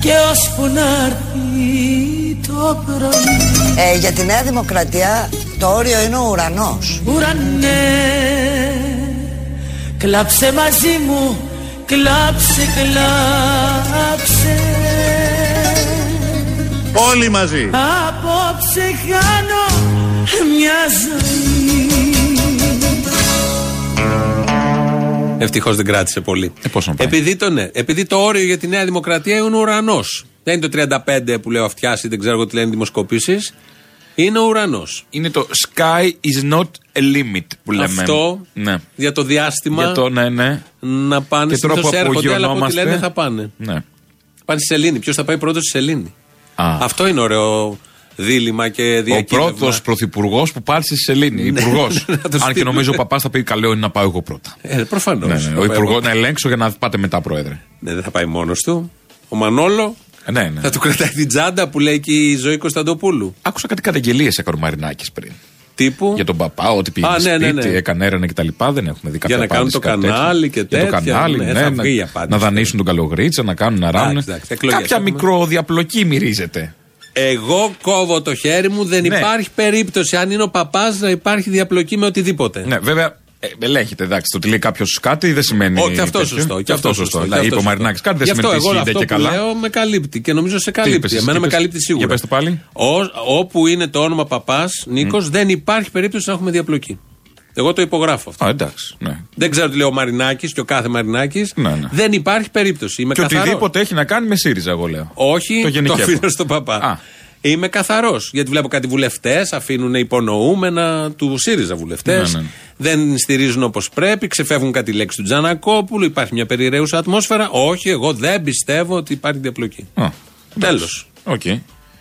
Και ώσπου να έρθει το πρωί Ε, για τη Νέα Δημοκρατία το όριο είναι ο ουρανός. Ουρανέ Κλάψε μαζί μου Κλάψε, κλάψε Όλοι μαζί. Απόψε χάνω μια ζωή Ευτυχώς δεν κράτησε πολύ. Ε, πώς να πάει. επειδή, το, ναι, επειδή το όριο για τη Νέα Δημοκρατία είναι ουρανός. Δεν είναι το 35 που λέω αυτιά ή δεν ξέρω εγώ τι λένε δημοσκοπήσεις. Είναι ο ουρανός. Είναι το sky is not a limit που λέμε. Αυτό Ναι. για το διάστημα Για το ναι, ναι. να πάνε Και τώρα συνήθως που έρχονται, αλλά από ό,τι απογειωνόμαστε. λένε θα πάνε. Ναι. Πάνε στη Σελήνη. Ποιος θα πάει πρώτος στη Σελήνη. Α. Αυτό είναι ωραίο δίλημα και Ο διακύβευμα. πρώτος πρωθυπουργός που πάρει στη Σελήνη. Υπουργός. [LAUGHS] Να το Αν και στείλουμε. νομίζω ο παπάς θα πει καλό είναι να πάω εγώ πρώτα. Ε, προφανώς. Ναι, ναι. Ο υπουργό να ελέγξω για να πάτε μετά, πρόεδρε. Ναι, δεν θα πάει μόνος του. Ο Μανόλο Ε, Ναι, ναι. θα του κρατάει την τσάντα που λέει και η ζωή Κωνσταντοπούλου. Άκουσα κάτι καταγγελίες έκανε ο Μαρινάκης πριν. Τύπου; Για τον παπά, ότι πήγε Α, ναι, σπίτι, ναι, ναι. έκανε έρευνα κτλ. Δεν έχουμε δει κάποια Για να κάνουν απάντηση, το κάτι τέτοιο. κανάλι και Για το τέτοια, κανάλι, ναι, ναι, θα να, βγει η απάντηση. να δανείσουν τον καλογρίτσα, να κάνουν να ράνουν. Εντάξει, εντάξει, εκλογές Κάποια έχουμε. μικροδιαπλοκή μυρίζεται. Εγώ κόβω το χέρι μου, δεν Ναι. υπάρχει περίπτωση αν είναι ο παπάς να υπάρχει διαπλοκή με οτιδήποτε. Ναι, βέβαια. Ε, ελέγχεται, εντάξει. Το ότι λέει κάποιος κάτι δεν σημαίνει. Όχι, και αυτό τέτοιο. σωστό. Και αυτό σωστό. και Δηλαδή, είπε ο αυτό Μαρινάκης σωστό. κάτι δεν Γι' αυτό σημαίνει ότι εγώ ισχύει αυτό και που καλά. λέω με καλύπτει και νομίζω σε είπες καλύπτει. εσύ, Εμένα τι με είπες; καλύπτει σίγουρα. Για πες το πάλι. Ο- όπου είναι το όνομα παπάς, Νίκος, δεν υπάρχει περίπτωση να έχουμε διαπλοκή. Εγώ το υπογράφω αυτό. Α, εντάξει. Ναι. Δεν ξέρω τι λέει ο Μαρινάκης και ο κάθε Μαρινάκης. Ναι, ναι. Δεν υπάρχει περίπτωση. Είμαι Και καθαρός. οτιδήποτε έχει να κάνει με ΣΥΡΙΖΑ, εγώ λέω. Όχι, Το το, γενικεύω. αφήνω στον Παππά. Α. Είμαι καθαρός. Γιατί βλέπω κάτι βουλευτές αφήνουν υπονοούμενα του ΣΥΡΙΖΑ βουλευτές. Ναι, ναι. Δεν στηρίζουν όπως πρέπει, ξεφεύγουν κάτι λέξεις του Τζανακόπουλου. Υπάρχει μια περιρρέουσα ατμόσφαιρα. Όχι, εγώ δεν πιστεύω ότι υπάρχει διαπλοκή. Α, Τέλος. Οκ.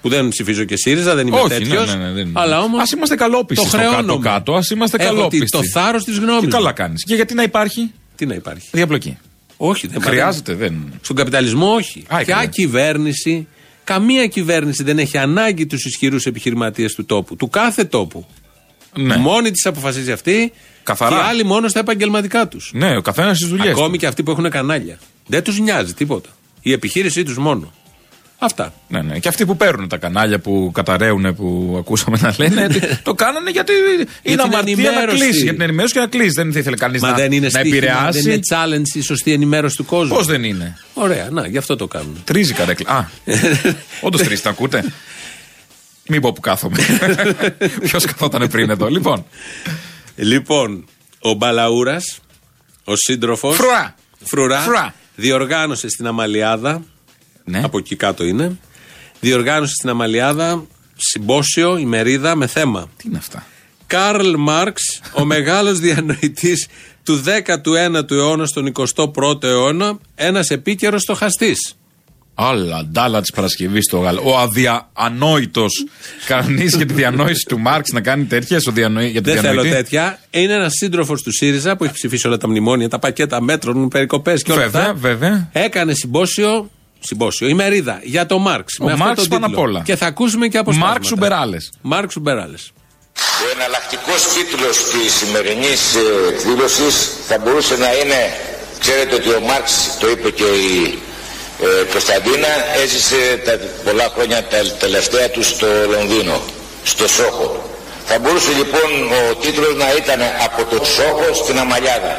Που δεν ψηφίζω και ΣΥΡΙΖΑ, δεν είμαι Όχι, τέτοιος. ναι, ναι, ναι, δεν είναι. αλλά όμως. Ας είμαστε καλόπιστοι Το στο χρεώνομαι. κάτω-κάτω, ας είμαστε Έχω καλόπιστοι. τη- Το θάρρος της γνώμης. Και καλά κάνεις. Και γιατί να υπάρχει; Τι να υπάρχει. διαπλοκή. Όχι, δεν Χρειάζεται, δεν. Στον καπιταλισμό όχι. Α, Ποια καλά. κυβέρνηση, καμία κυβέρνηση δεν έχει ανάγκη τους ισχυρούς επιχειρηματίες του τόπου, του κάθε τόπου. Ναι. Μόνη της αποφασίζει αυτή Καθαρά. και οι άλλοι μόνο στα επαγγελματικά τους. Ναι, ο καθένας στις δουλειές. Ακόμη και αυτοί που έχουν κανάλια. Δεν τους νοιάζει τίποτα. Η επιχείρησή τους μόνο. Αυτά. Ναι, ναι. Και αυτοί που παίρνουν τα κανάλια που καταραίουν, που ακούσαμε να λένε, το κάνανε γιατί είναι την αμαρτία να ενημέρωση. κλείσει. Για την ενημέρωση και να κλείσει. Δεν ήθελε κανείς Μα να, δεν είναι να στοίχημα, επηρεάσει. δεν είναι challenge η σωστή ενημέρωση του κόσμου. Πώς δεν είναι; Ωραία, να, γι' αυτό το κάνουν. Τρίζει η καρέκλα. Α, [LAUGHS] όντως τρίζει, τα ακούτε; Μην πω που κάθομαι. [LAUGHS] Ποιος καθόταν πριν εδώ. Λοιπόν, Λοιπόν, ο Μπαλαούρας, ο σύντροφος. Φρουά. Φρουρά. Φρουά. Διοργάνωσε στην Αμαλιάδα. Ναι. Από εκεί κάτω είναι. Διοργάνωσε στην Αμαλιάδα συμπόσιο, ημερίδα με θέμα. Τι είναι αυτά; Καρλ Μάρξ, ο [LAUGHS] μεγάλος διανοητής του 19ου αιώνα στον 21ο αιώνα, ένας επίκαιρος στοχαστής. Άλλα, ντάλα της Παρασκευής στο Γαλλ. Ο αδιανόητο κανεί για τη διανόηση του Μάρξ να κάνει τέτοιες. Για τη Δεν θέλω διανοητή. τέτοια. Είναι ένας σύντροφος του ΣΥΡΙΖΑ που έχει ψηφίσει όλα τα μνημόνια, τα πακέτα μέτρων, περικοπές και όλα Βέβαια, αυτά. βέβαια. Έκανε συμπόσιο, συμπόσιο, ημερίδα για το Μάρξ. Ο με αυτό Μάρξ τον πάνω τίτλο. απ' όλα. Και θα ακούσουμε και από Μάρξ Ουμπεράλε. Μάρξ Ουμπεράλε. Ο εναλλακτικός τίτλος της σημερινής εκδήλωσης θα μπορούσε να είναι, ξέρετε ότι ο Μάρξ, το είπε και η ε, Κωνσταντίνα, έζησε τα πολλά χρόνια τα τελευταία του στο Λονδίνο, στο Σόχο. Θα μπορούσε λοιπόν ο τίτλος να ήταν από το Σόχο στην Αμαλιάδα.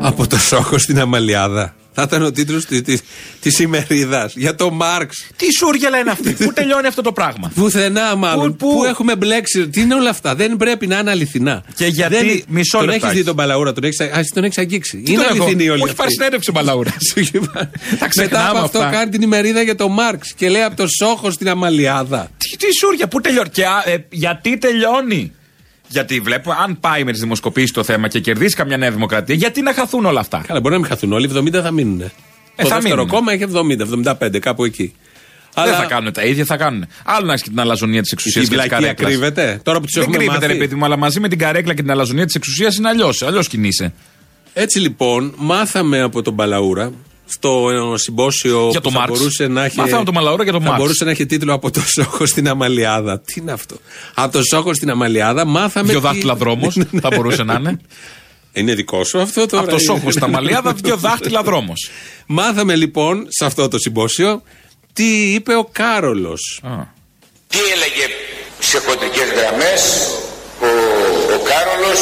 Από το Σόχο στην Αμαλιάδα. Θα ήταν ο τίτλος της της ημερίδας για το Μάρξ. Τι σούργελα είναι αυτή, πού τελειώνει αυτό το πράγμα; Πουθενά μάλλον. Πού- Πού, πού; έχουμε μπλέξει. Τι είναι όλα αυτά. Δεν πρέπει να είναι αληθινά. Και γιατί- Δεν... μισό τον λεπτάκι. έχεις δει τον Παλαούρα, τον έχεις ας, τον έχεις αγγίξει. Τι είναι τον έχω- αληθινή όλη Όχι αυτή. πάρει συνέντευξη ο Μπαλαούρα. [LAUGHS] Τα Μετά ξεχνάμε από αυτό αυτά. κάνει την ημερίδα για το Μάρξ και λέει από το Σόχο στην Αμαλιάδα. Τι, τι σούρια, πού τελειώνει; Και α, ε, γιατί τελειώνει; Γιατί βλέπω, αν πάει με τις δημοσκοπήσεις το θέμα και κερδίσει καμιά νέα δημοκρατία, γιατί να χαθούν όλα αυτά; Καλά, μπορεί να μην χαθούν όλοι, 70 θα μείνουν. το Ε, θα δεύτερο μείνουν. κόμμα έχει 70, 75, κάπου εκεί. Δεν θα κάνουν τα ίδια, θα κάνουν. Άλλο να έχεις και την αλαζονία της εξουσίας Η και της βλακεία καρέκλας. κρύβεται. Τώρα που του Δεν έχουμε κρύβεται, μάθει. ρε παιδί μου, αλλά μαζί με την καρέκλα και την αλαζονία της εξουσίας είναι αλλιώς. Αλλιώς κινείσαι. Έτσι λοιπόν, μάθαμε από τον Μπαλαούρα στο ε, συμπόσιο Για που το θα Μάρξ. μπορούσε να έχει. Μάθαμε τον Μπαλαούρα για τον θα Μάρξ. μπορούσε να έχει τίτλο από το Σόχο στην Αμαλιάδα. Τι είναι αυτό; Από το Σόχο στην Αμαλιάδα μάθαμε. Δύο τι- δάχτυλα δρόμος θα μπορούσε να είναι. Είναι δικό σου αυτό τώρα. Από το σόχο στα μαλλιάδα, δύο [LAUGHS] δάχτυλα δρόμος. Μάθαμε λοιπόν σε αυτό το συμπόσιο τι είπε ο Κάρολος. Τι έλεγε σε χοντρικές γραμμές ο, ο Κάρολος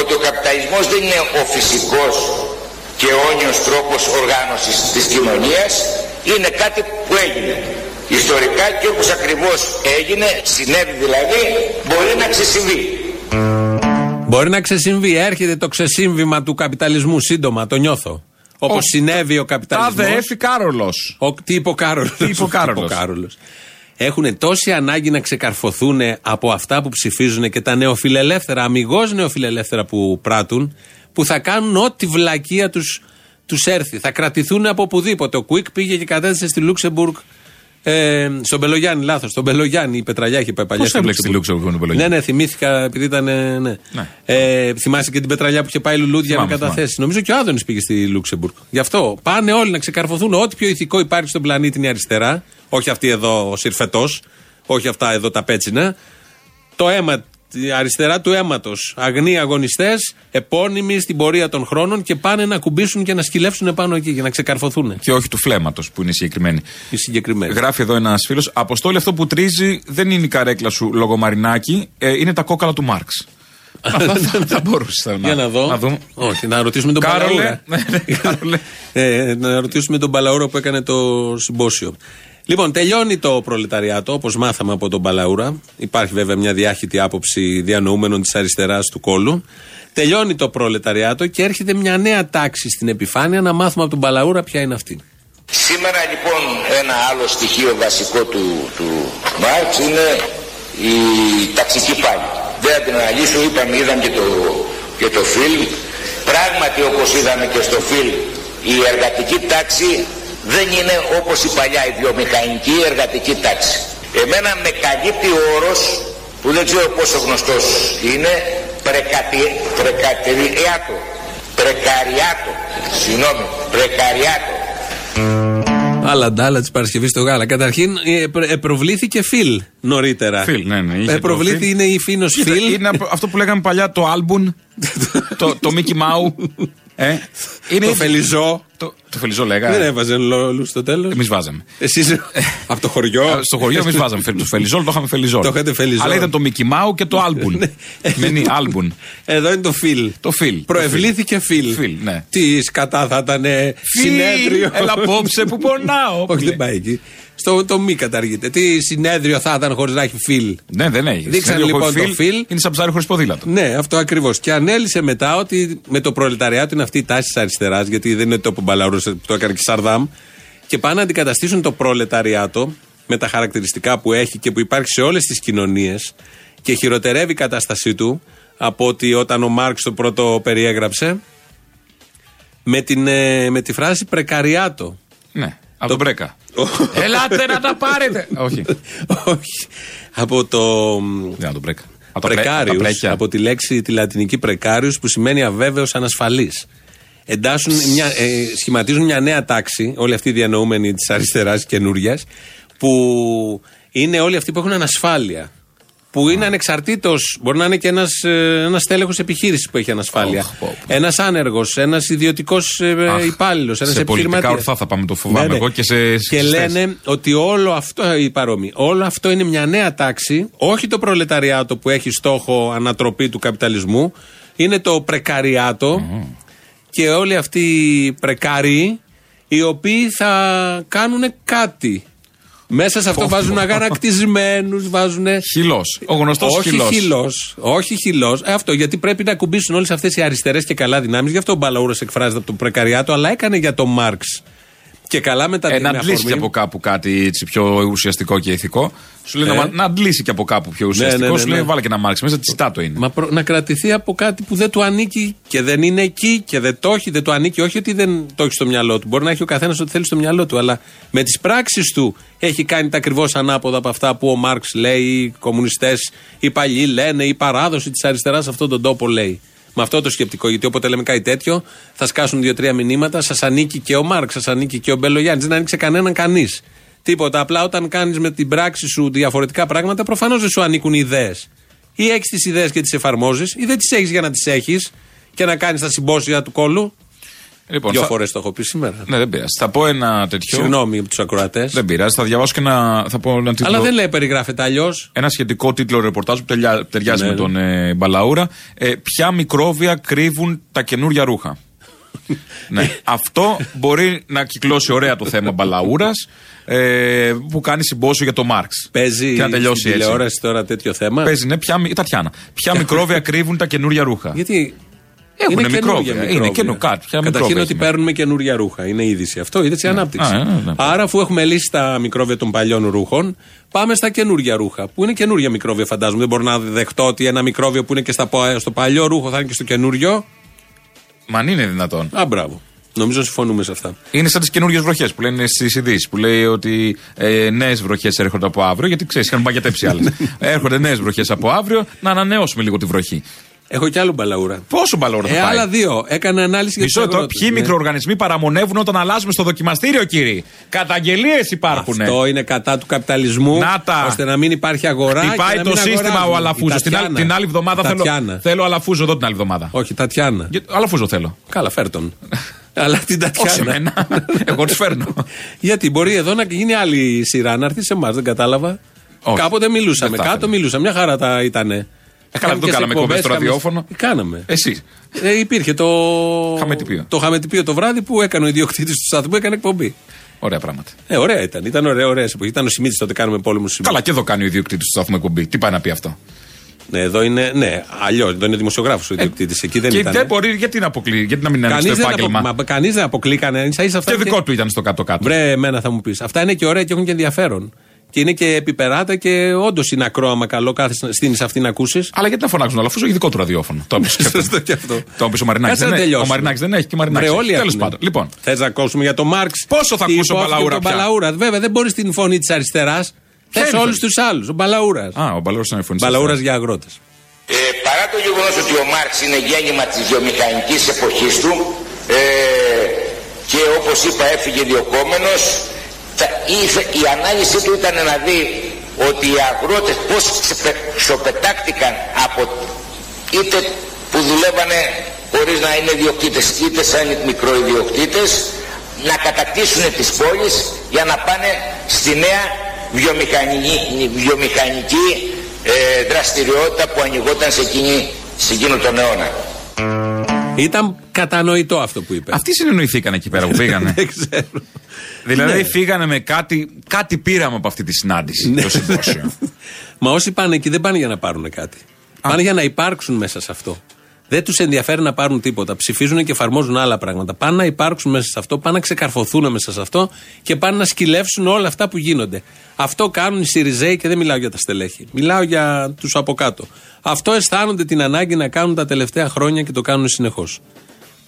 ότι ο καπιταλισμός δεν είναι ο φυσικός και αιώνιος τρόπος οργάνωσης της κοινωνίας είναι κάτι που έγινε ιστορικά και όπως ακριβώς έγινε, συνέβη δηλαδή, μπορεί να ξεσυμβεί. Μπορεί να ξεσυμβεί. Έρχεται το ξεσύμβημα του καπιταλισμού σύντομα, το νιώθω. Όπως Ο- συνέβη ο καπιταλισμός. Τάδε έφη Κάρολος. Τι είπε ο Κάρολος. Τι είπε ο Κάρολος. Τι είπε ο Κάρολος. Έχουν τόση ανάγκη να ξεκαρφωθούν από αυτά που ψηφίζουν και τα νεοφιλελεύθερα, αμιγώς νεοφιλελεύθερα που πράττουν, που θα κάνουν ό,τι βλακεία τους τους έρθει. Θα κρατηθούν από οπουδήποτε. Ο Κουίκ πήγε και κατέθεσε στη Λούξεμπουργκ. Ε, στον Μπελογιάννη, λάθος. Στον Μπελογιάννη, η Πετραλιά είχε πάει παλιά. Πώς στη έμπλεξε τη Λούξεμπουργκ τον Μπελογιάννη; Ναι, ναι, θυμήθηκα επειδή ήταν. ε, Ναι. Ε, θυμάσαι και την Πετραλιά που είχε πάει λουλούδια Θυμάμαι, να καταθέσει. Νομίζω και ο Άδωνης πήγε στη Λούξεμπουργκ. Γι' αυτό πάνε όλοι να ξεκαρφωθούν. Ό,τι πιο ηθικό υπάρχει στον πλανήτη είναι η αριστερά. Όχι αυτή εδώ ο συρφετό. Όχι αυτά εδώ τα πέτσινα. Το αίμα, η αριστερά του αίματος. Αγνοί αγωνιστές, επώνυμοι στην πορεία των χρόνων και πάνε να κουμπίσουν και να σκυλεύσουν πάνω εκεί για να ξεκαρφωθούν. Και όχι του φλέματος που είναι συγκεκριμένη. Οι συγκεκριμένοι. Γράφει εδώ ένας φίλος. Αποστόλη, αυτό που τρίζει δεν είναι η καρέκλα σου λογομαρινάκι, ε, είναι τα κόκαλα του Μάρξ. [LAUGHS] Αυτά θα, θα μπορούσε να, Για να δω. να δούμε. Όχι, να ρωτήσουμε τον Κάρολε. Παλαούρα. [LAUGHS] Ναι, ναι, Κάρολε. ε, να ρωτήσουμε τον Παλαούρα που έκανε το συμπόσιο. Λοιπόν, τελειώνει το προλεταριάτο, όπως μάθαμε από τον Μπαλαούρα. Υπάρχει βέβαια μια διάχυτη άποψη διανοούμενων της αριστεράς του κόλου. Τελειώνει το προλεταριάτο και έρχεται μια νέα τάξη στην επιφάνεια να μάθουμε από τον Μπαλαούρα ποια είναι αυτή. Σήμερα λοιπόν ένα άλλο στοιχείο βασικό του, του Μάρξ είναι η ταξική πάλη. Δεν θα την αναλύσω, είπαμε, είδαμε και το, και το φιλμ. Πράγματι όπως είδαμε και στο φιλμ η εργατική τάξη δεν είναι όπως η παλιά η βιομηχανική εργατική τάξη. Εμένα με καλύπτει ο όρος που δεν ξέρω πόσο γνωστός είναι πρεκατι, πρεκαριάτο. Πρεκαριάτο. Συγγνώμη, πρεκαριάτο. Άλλα ντάλα της Παρασκευής στο Γάλα. Καταρχήν, ε, προ- ε, προβλήθηκε Φιλ νωρίτερα. Φιλ, ναι, ναι. είχε Ε, το προβλήθη Φιλ. είναι η Φίνος Κοίτα, Φιλ. Είναι από- αυτό που λέγαμε παλιά το άλμπουν, [LAUGHS] το, το Mickey Mouse. Ε, είναι Το Φελιζό. Το, το Φελιζό λέγα. Δεν έβαζε λόλους στο τέλος. Εμείς βάζαμε. Εσεί από το χωριό. Ε, Στο χωριό εμείς βάζαμε φε- το Φελιζόλ, το είχαμε Φελιζόλ. Το είχατε Φελιζόλ. Αλλά ήταν το Mickey Mouse και το άλμπουν. Μενή, άλμπουν. Εδώ είναι το Φιλ. Το Φιλ. Προευλήθηκε Φιλ. Φιλ, ναι. Τι κατά θα ήταν συνέδριο. Έλα απόψε που πονάω. [LAUGHS] Όχι, δεν πάει εκεί. Στο το μη καταργείται. Τι συνέδριο θα ήταν χωρίς να έχει Φιλ. Ναι, δεν έχει. Δείξαν Συνέδριο λοιπόν χωρίς το Φιλ. Είναι σαν ψάρι χωρίς ποδήλατο. Ναι, αυτό ακριβώς. Και ανέλησε μετά ότι με το προλεταριάτο είναι αυτή η τάση της αριστεράς, γιατί δεν είναι το που μπαλαούρο που το έκανε και η Σαρδάμ. Και πάνε να αντικαταστήσουν το προλεταριάτο με τα χαρακτηριστικά που έχει και που υπάρχει σε όλες τις κοινωνίες και χειροτερεύει η κατάστασή του από ότι όταν ο Μάρξ το πρώτο περιέγραψε με, την, ε, με τη φράση πρεκαριάτο. Ναι, από τον Μπρέκα. Ελάτε να τα πάρετε. Όχι. Όχι. Από το. Δεν από τον Μπρέκα. Από τα πρέ- Πρεκάριους, από τα πρέκια. από τη λέξη τη λατινική πρεκάριους που σημαίνει αβέβαιος ανασφαλής. Εντάσσουν μια, ε, σχηματίζουν μια νέα τάξη, όλοι αυτοί οι διανοούμενοι της αριστεράς καινούργια, που είναι όλοι αυτοί που έχουν ανασφάλεια. Που είναι ανεξαρτήτως, μπορεί να είναι και ένας ένας τέλεχος επιχείρησης που έχει ανασφάλεια. Ένας άνεργος, ένας ιδιωτικός Αχ, υπάλληλος, ένας σε πολιτικά ορθά θα πάμε, το φοβάμαι εγώ, και σε Και σωστές. λένε ότι όλο αυτό, η παρόμοια, όλο αυτό είναι μια νέα τάξη, όχι το προλεταριάτο που έχει στόχο ανατροπή του καπιταλισμού, είναι το πρεκαριάτο και όλοι αυτοί οι πρεκάριοι οι οποίοι θα κάνουν κάτι. Μέσα σε αυτό βάζουν αγανακτισμένους, βάζουν. Χυλός. Ο γνωστός Όχι χυλός. χυλός. Όχι χυλός. Ε, αυτό γιατί πρέπει να κουμπίσουν όλες αυτές οι αριστερές και καλά δυνάμεις. Γι' αυτό ο Μπαλαούρας εκφράζεται από το πρεκαριάτο, αλλά έκανε για τον Μάρξ. Και καλά με τα Ε, να με αντλήσει αφορμή- και από κάπου κάτι έτσι πιο ουσιαστικό και ηθικό. Σου λέει Ε. να, να αντλήσει και από κάπου πιο ουσιαστικό. ναι, ναι, Σου λέει ναι. βάλε και ένα Μάρξ μέσα, τσιτάτο είναι. Μα προ- να κρατηθεί από κάτι που δεν του ανήκει και δεν είναι εκεί και δεν το έχει, δεν του ανήκει. Όχι ότι δεν το έχει στο μυαλό του. Μπορεί να έχει ο καθένας ό,τι θέλει στο μυαλό του, αλλά με τις πράξεις του έχει κάνει τα ακριβώς ανάποδα από αυτά που ο Μάρξ λέει, οι κομμουνιστές, οι παλιοί λένε, η παράδοση της αριστεράς σε αυτόν τον τόπο λέει. Με αυτό το σκεπτικό, γιατί όποτε λέμε κάτι τέτοιο, θα σκάσουν δύο-τρία μηνύματα. Σας ανήκει και ο Μάρξ, σας ανήκει και ο Μπελογιάννη. Δεν ανήκει σε κανέναν κανείς. Τίποτα. Απλά όταν κάνεις με την πράξη σου διαφορετικά πράγματα, προφανώς δεν σου ανήκουν οι ιδέες. Ή έχεις τις ιδέες και τις εφαρμόζεις, ή δεν τις έχεις για να τις έχεις και να κάνεις τα συμπόσια του κόλλου. Λοιπόν, Δύο θα- φορές το έχω πει σήμερα. Ναι, δεν πειράζει. Θα πω ένα τέτοιο. Συγγνώμη από τους ακροατές. Δεν πειράζει. Θα διαβάσω και ένα. Θα πω ένα τίτλο. Αλλά δεν λέει περιγράφεται αλλιώς. Ένα σχετικό τίτλο ρεπορτάζ που τελειά- ταιριάζει Ναι, με ναι. τον ε, Μπαλαούρα. Ε, ποια μικρόβια κρύβουν τα καινούρια ρούχα; [LAUGHS] ναι. Αυτό μπορεί να κυκλώσει ωραία το θέμα Μπαλαούρας ε, που κάνει συμπόσιο για το Μάρξ. Παίζει και να τελειώσει στην έτσι. τηλεόραση τώρα τέτοιο θέμα. Παίζει, ναι, ποια, μι- Τατιάνα. Ποια [LAUGHS] μικρόβια κρύβουν τα καινούρια ρούχα; Γιατί Έχουν είναι μικρόβια. καινούργια Είναι καινού κάτι. Ποια Καταρχήν μικρόβια ότι έχει παίρνουμε καινούργια ρούχα. Είναι είδηση αυτό. Είδε η ανάπτυξη. Α, ναι, ναι, ναι. Άρα, αφού έχουμε λύσει τα μικρόβια των παλιών ρούχων, πάμε στα καινούργια ρούχα. Που είναι καινούργια μικρόβια, φαντάζομαι. Δεν μπορώ να δεχτώ ότι ένα μικρόβιο που είναι και στα, πα- στο παλιό ρούχο θα είναι και στο καινούριο. Μα αν είναι δυνατόν. Α, μπράβο. Νομίζω συμφωνούμε σε αυτά. Είναι σαν τις καινούριες βροχές που λένε στις ειδήσεις. Που λέει ότι ε, νέες βροχές έρχονται από αύριο. Γιατί ξέρεις, είχαν παγιατέψει άλλες. [LAUGHS] έρχονται νέες βροχές από αύριο. Να ανανεώσουμε λίγο τη βροχή. Έχω κι άλλο μπαλαούρα. Πόσο μπαλόρα θα Ε, πάει; άλλα δύο. Έκανε ανάλυση για Μισό τους λεπτό. αγρότες. Ποιοι Ναι. μικροοργανισμοί παραμονεύουν όταν αλλάζουμε στο δοκιμαστήριο, κύριε. Καταγγελίες υπάρχουν. Αυτό είναι κατά του καπιταλισμού. Να τα. ώστε να μην υπάρχει αγορά. και Χτυπάει να το μην σύστημα αγοράζουν. ο Αλαφούζος. Η Την, άλλη- Τατιάνα. την άλλη εβδομάδα θέλω, Τατιάνα. θέλω Αλαφούζο εδώ την άλλη εβδομάδα. Όχι, Τατιάνα. Για- Αλαφούζο θέλω. Καλά, φέρ τον. [LAUGHS] Αλλά την Τατιάνα. Όχι εμένα. Εγώ του φέρνω. [LAUGHS] Γιατί μπορεί εδώ να γίνει άλλη σειρά, να έρθει σε εμάς, δεν κατάλαβα. Όχι. Κάποτε μιλούσαμε, Δεν θα κάτω ήθελα. μιλούσαμε. Μια χαρά τα ήτανε. Ε, καλά, δεν το και σε κάναμε εκπομπές στο κάμες- ραδιόφωνο. Κάναμε. Εσύ. Ε, υπήρχε το. Χαμετυπίο. Το χαμετυπίο το βράδυ που έκανε ο ιδιοκτήτης του σταθμού, έκανε εκπομπή. Ωραία πράγματα. Ε, ωραία ήταν. Ήταν ωραία, ωραία εποχή. Ήταν ο Σιμίτης τότε κάνουμε πόλεμου Καλά, και εδώ κάνει ο ιδιοκτήτης του σταθμού εκπομπή. Τι πάει να πει αυτό; Ναι, εδώ είναι. Ναι, αλλιώς. Εδώ είναι δημοσιογράφος ο ιδιοκτήτης. Εκεί δεν Ε, και ήταν. δεν μπορεί, γιατί να αποκλεί, γιατί να μην είναι Κανείς στο δεν, επάγγελμα; απο... κανείς δεν αποκλεί κανένα. σα ίσα αυτά Και είναι δικό του ήταν στο κάτω-κάτω. Βρε, εμένα θα μου πεις. Αυτά είναι και ωραία και έχουν και ενδιαφέρον. Και είναι και επιπεράτα και όντως είναι ακρόαμα καλό κάθε στήνη αυτή να ακούσεις. Αλλά γιατί να φωνάξουν όλα, αφού έχει δικό του ραδιόφωνο. Το έπεισε [LAUGHS] Σωστό και αυτό. Το έπεισε ο Μαρινάκης. Κάτσε να Δεν έχει. Ο τελειώσουμε. Μαρινάκης δεν έχει και ο Μαρινάκης. Βρε, όλοι Τέλος έχουνε. πάντων. Λοιπόν, Θες να ακούσουμε για τον Μάρξ; Πόσο θα τι ακούσω υπόθηκε Μπαλαούρα τον πια; Μπαλαούρας; Βέβαια, δεν μπορείς την φωνή της αριστεράς. Θες είναι όλους φωνή; τους άλλους. Ο Μπαλαούρας. Α, ο Μπαλαούρας είναι φωνή. Μπαλαούρας για αγρότες. Ε, παρά το γεγονός ότι ο Μάρξ είναι γέννημα της βιομηχανικής εποχής του ε, και όπως είπα έφυγε διοκόμενος τα, η, η ανάλυση του ήταν να δει ότι οι αγρότες πώς ξεπε- ξοπετάχτηκαν από είτε που δουλεύανε χωρίς να είναι ιδιοκτήτες είτε σαν μικροϊδιοκτήτες να κατακτήσουν τις πόλεις για να πάνε στη νέα βιομηχανική, βιομηχανική ε, δραστηριότητα που ανοιγόταν σε, εκείνη, σε εκείνο τον αιώνα. Ήταν κατανοητό αυτό που είπε. Αυτοί συνεννοηθήκαν εκεί πέρα που πήγανε. [LAUGHS] δεν ξέρω. δηλαδή Ναι. φύγανε με κάτι, κάτι πήραμε από αυτή τη συνάντηση, Ναι. το συμπόσιο. Μα όσοι πάνε εκεί δεν πάνε για να πάρουν κάτι. Πάνε για να υπάρξουν μέσα σε αυτό. Δεν τους ενδιαφέρει να πάρουν τίποτα. Ψηφίζουν και εφαρμόζουν άλλα πράγματα. Πάνε να υπάρξουν μέσα σε αυτό, πάνε να ξεκαρφωθούν μέσα σε αυτό και πάνε να σκυλεύσουν όλα αυτά που γίνονται. Αυτό κάνουν οι Σιριζέοι και δεν μιλάω για τα στελέχη. Μιλάω για τους από κάτω. Αυτό αισθάνονται την ανάγκη να κάνουν τα τελευταία χρόνια και το κάνουν συνεχώς.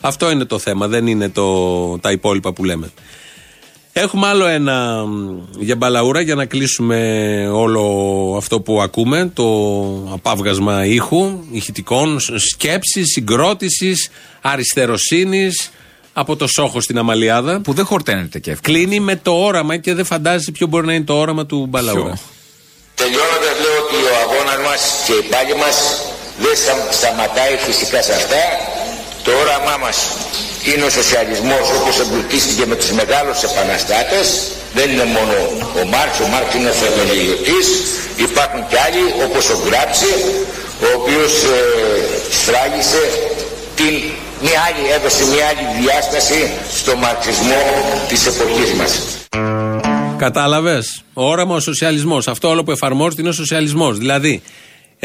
Αυτό είναι το θέμα, δεν είναι το, τα υπόλοιπα που λέμε. Έχουμε άλλο ένα μ, για μπαλαούρα για να κλείσουμε όλο αυτό που ακούμε, το απάβγασμα ήχου, ηχητικών, σκέψης, συγκρότησης, αριστεροσύνης από το Σόχο στην Αμαλιάδα. που δεν χορταίνεται και εύκολα. Κλείνει με το όραμα και δεν φαντάζεσαι ποιο μπορεί να είναι το όραμα του μπαλαούρα. Ποιο; Τελειώνοντας λέω ότι ο αγώνας μας και η πάλη μας δεν στα- σταματάει φυσικά σε αυτά. Το όραμά μας είναι ο σοσιαλισμός όπως εμπλουτίστηκε με τους μεγάλους επαναστάτες. Δεν είναι μόνο ο Μάρξ, ο Μάρξ είναι θεμελιωτής. Υπάρχουν και άλλοι όπως ο Γκράψη, ο οποίος ε, σφράγισε την, μια άλλη, έδωσε μια άλλη διάσταση στο μαρξισμό της εποχής μας. Κατάλαβες; Όραμα ο σοσιαλισμός. Αυτό όλο που εφαρμόζεται είναι ο σοσιαλισμός. Δηλαδή,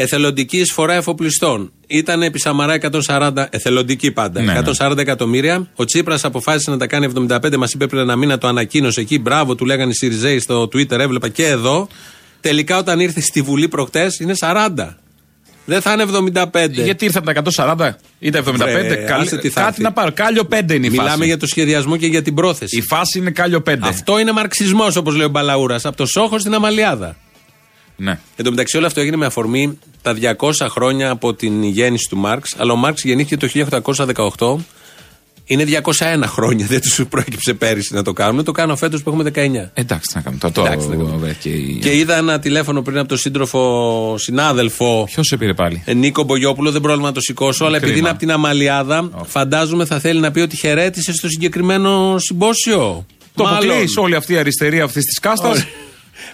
εθελοντική εισφορά εφοπλιστών. Ήταν επί Σαμαρά 140, εθελοντική πάντα, Ναι, ναι. 140 εκατομμύρια. Ο Τσίπρας αποφάσισε να τα κάνει 75, μας είπε πριν ένα μήνα, το ανακοίνωσε εκεί. Μπράβο, του λέγανε οι Σιριζέοι στο Twitter, έβλεπα και εδώ. Τελικά όταν ήρθε στη Βουλή προχτές είναι 40. Δεν θα είναι 75. Γιατί ήρθαν τα 140 ή τα 75. Βρε, καλή- άσε τι θα κάτι έρθει. να πάρω. Κάλιο 5 είναι η Μιλάμε φάση. για το σχεδιασμό και για την πρόθεση. Η φάση είναι κάλιο 5. Αυτό είναι μαρξισμός, όπως λέει ο Μπαλαούρας. Από το Σόχο στην Αμαλιάδα. Ναι. Εν τω μεταξύ, όλο αυτό έγινε με αφορμή τα 200 χρόνια από την γέννηση του Μάρξ. Αλλά ο Μάρξ γεννήθηκε το 1818. Είναι 201 χρόνια. Δεν τους προέκυψε πέρυσι να το κάνουν. Το κάνω φέτος που έχουμε 19. Εντάξει, να κάνουμε. Το, το, Εντάξει, να κάνουμε. ε, και η- Και είδα ένα τηλέφωνο πριν από τον σύντροφο συνάδελφο Ποιος σε πήρε πάλι; ε, Νίκο Μπογιόπουλο, δεν πρόβλημα να το σηκώσω. Αλλά επειδή Κρίμα. είναι από την Αμαλιάδα, φαντάζομαι θα θέλει να πει ότι χαιρέτησε στο συγκεκριμένο συμπόσιο. Το Μάλλον. αποκλεί όλη αυτή η αριστερή αυτής της κάστας;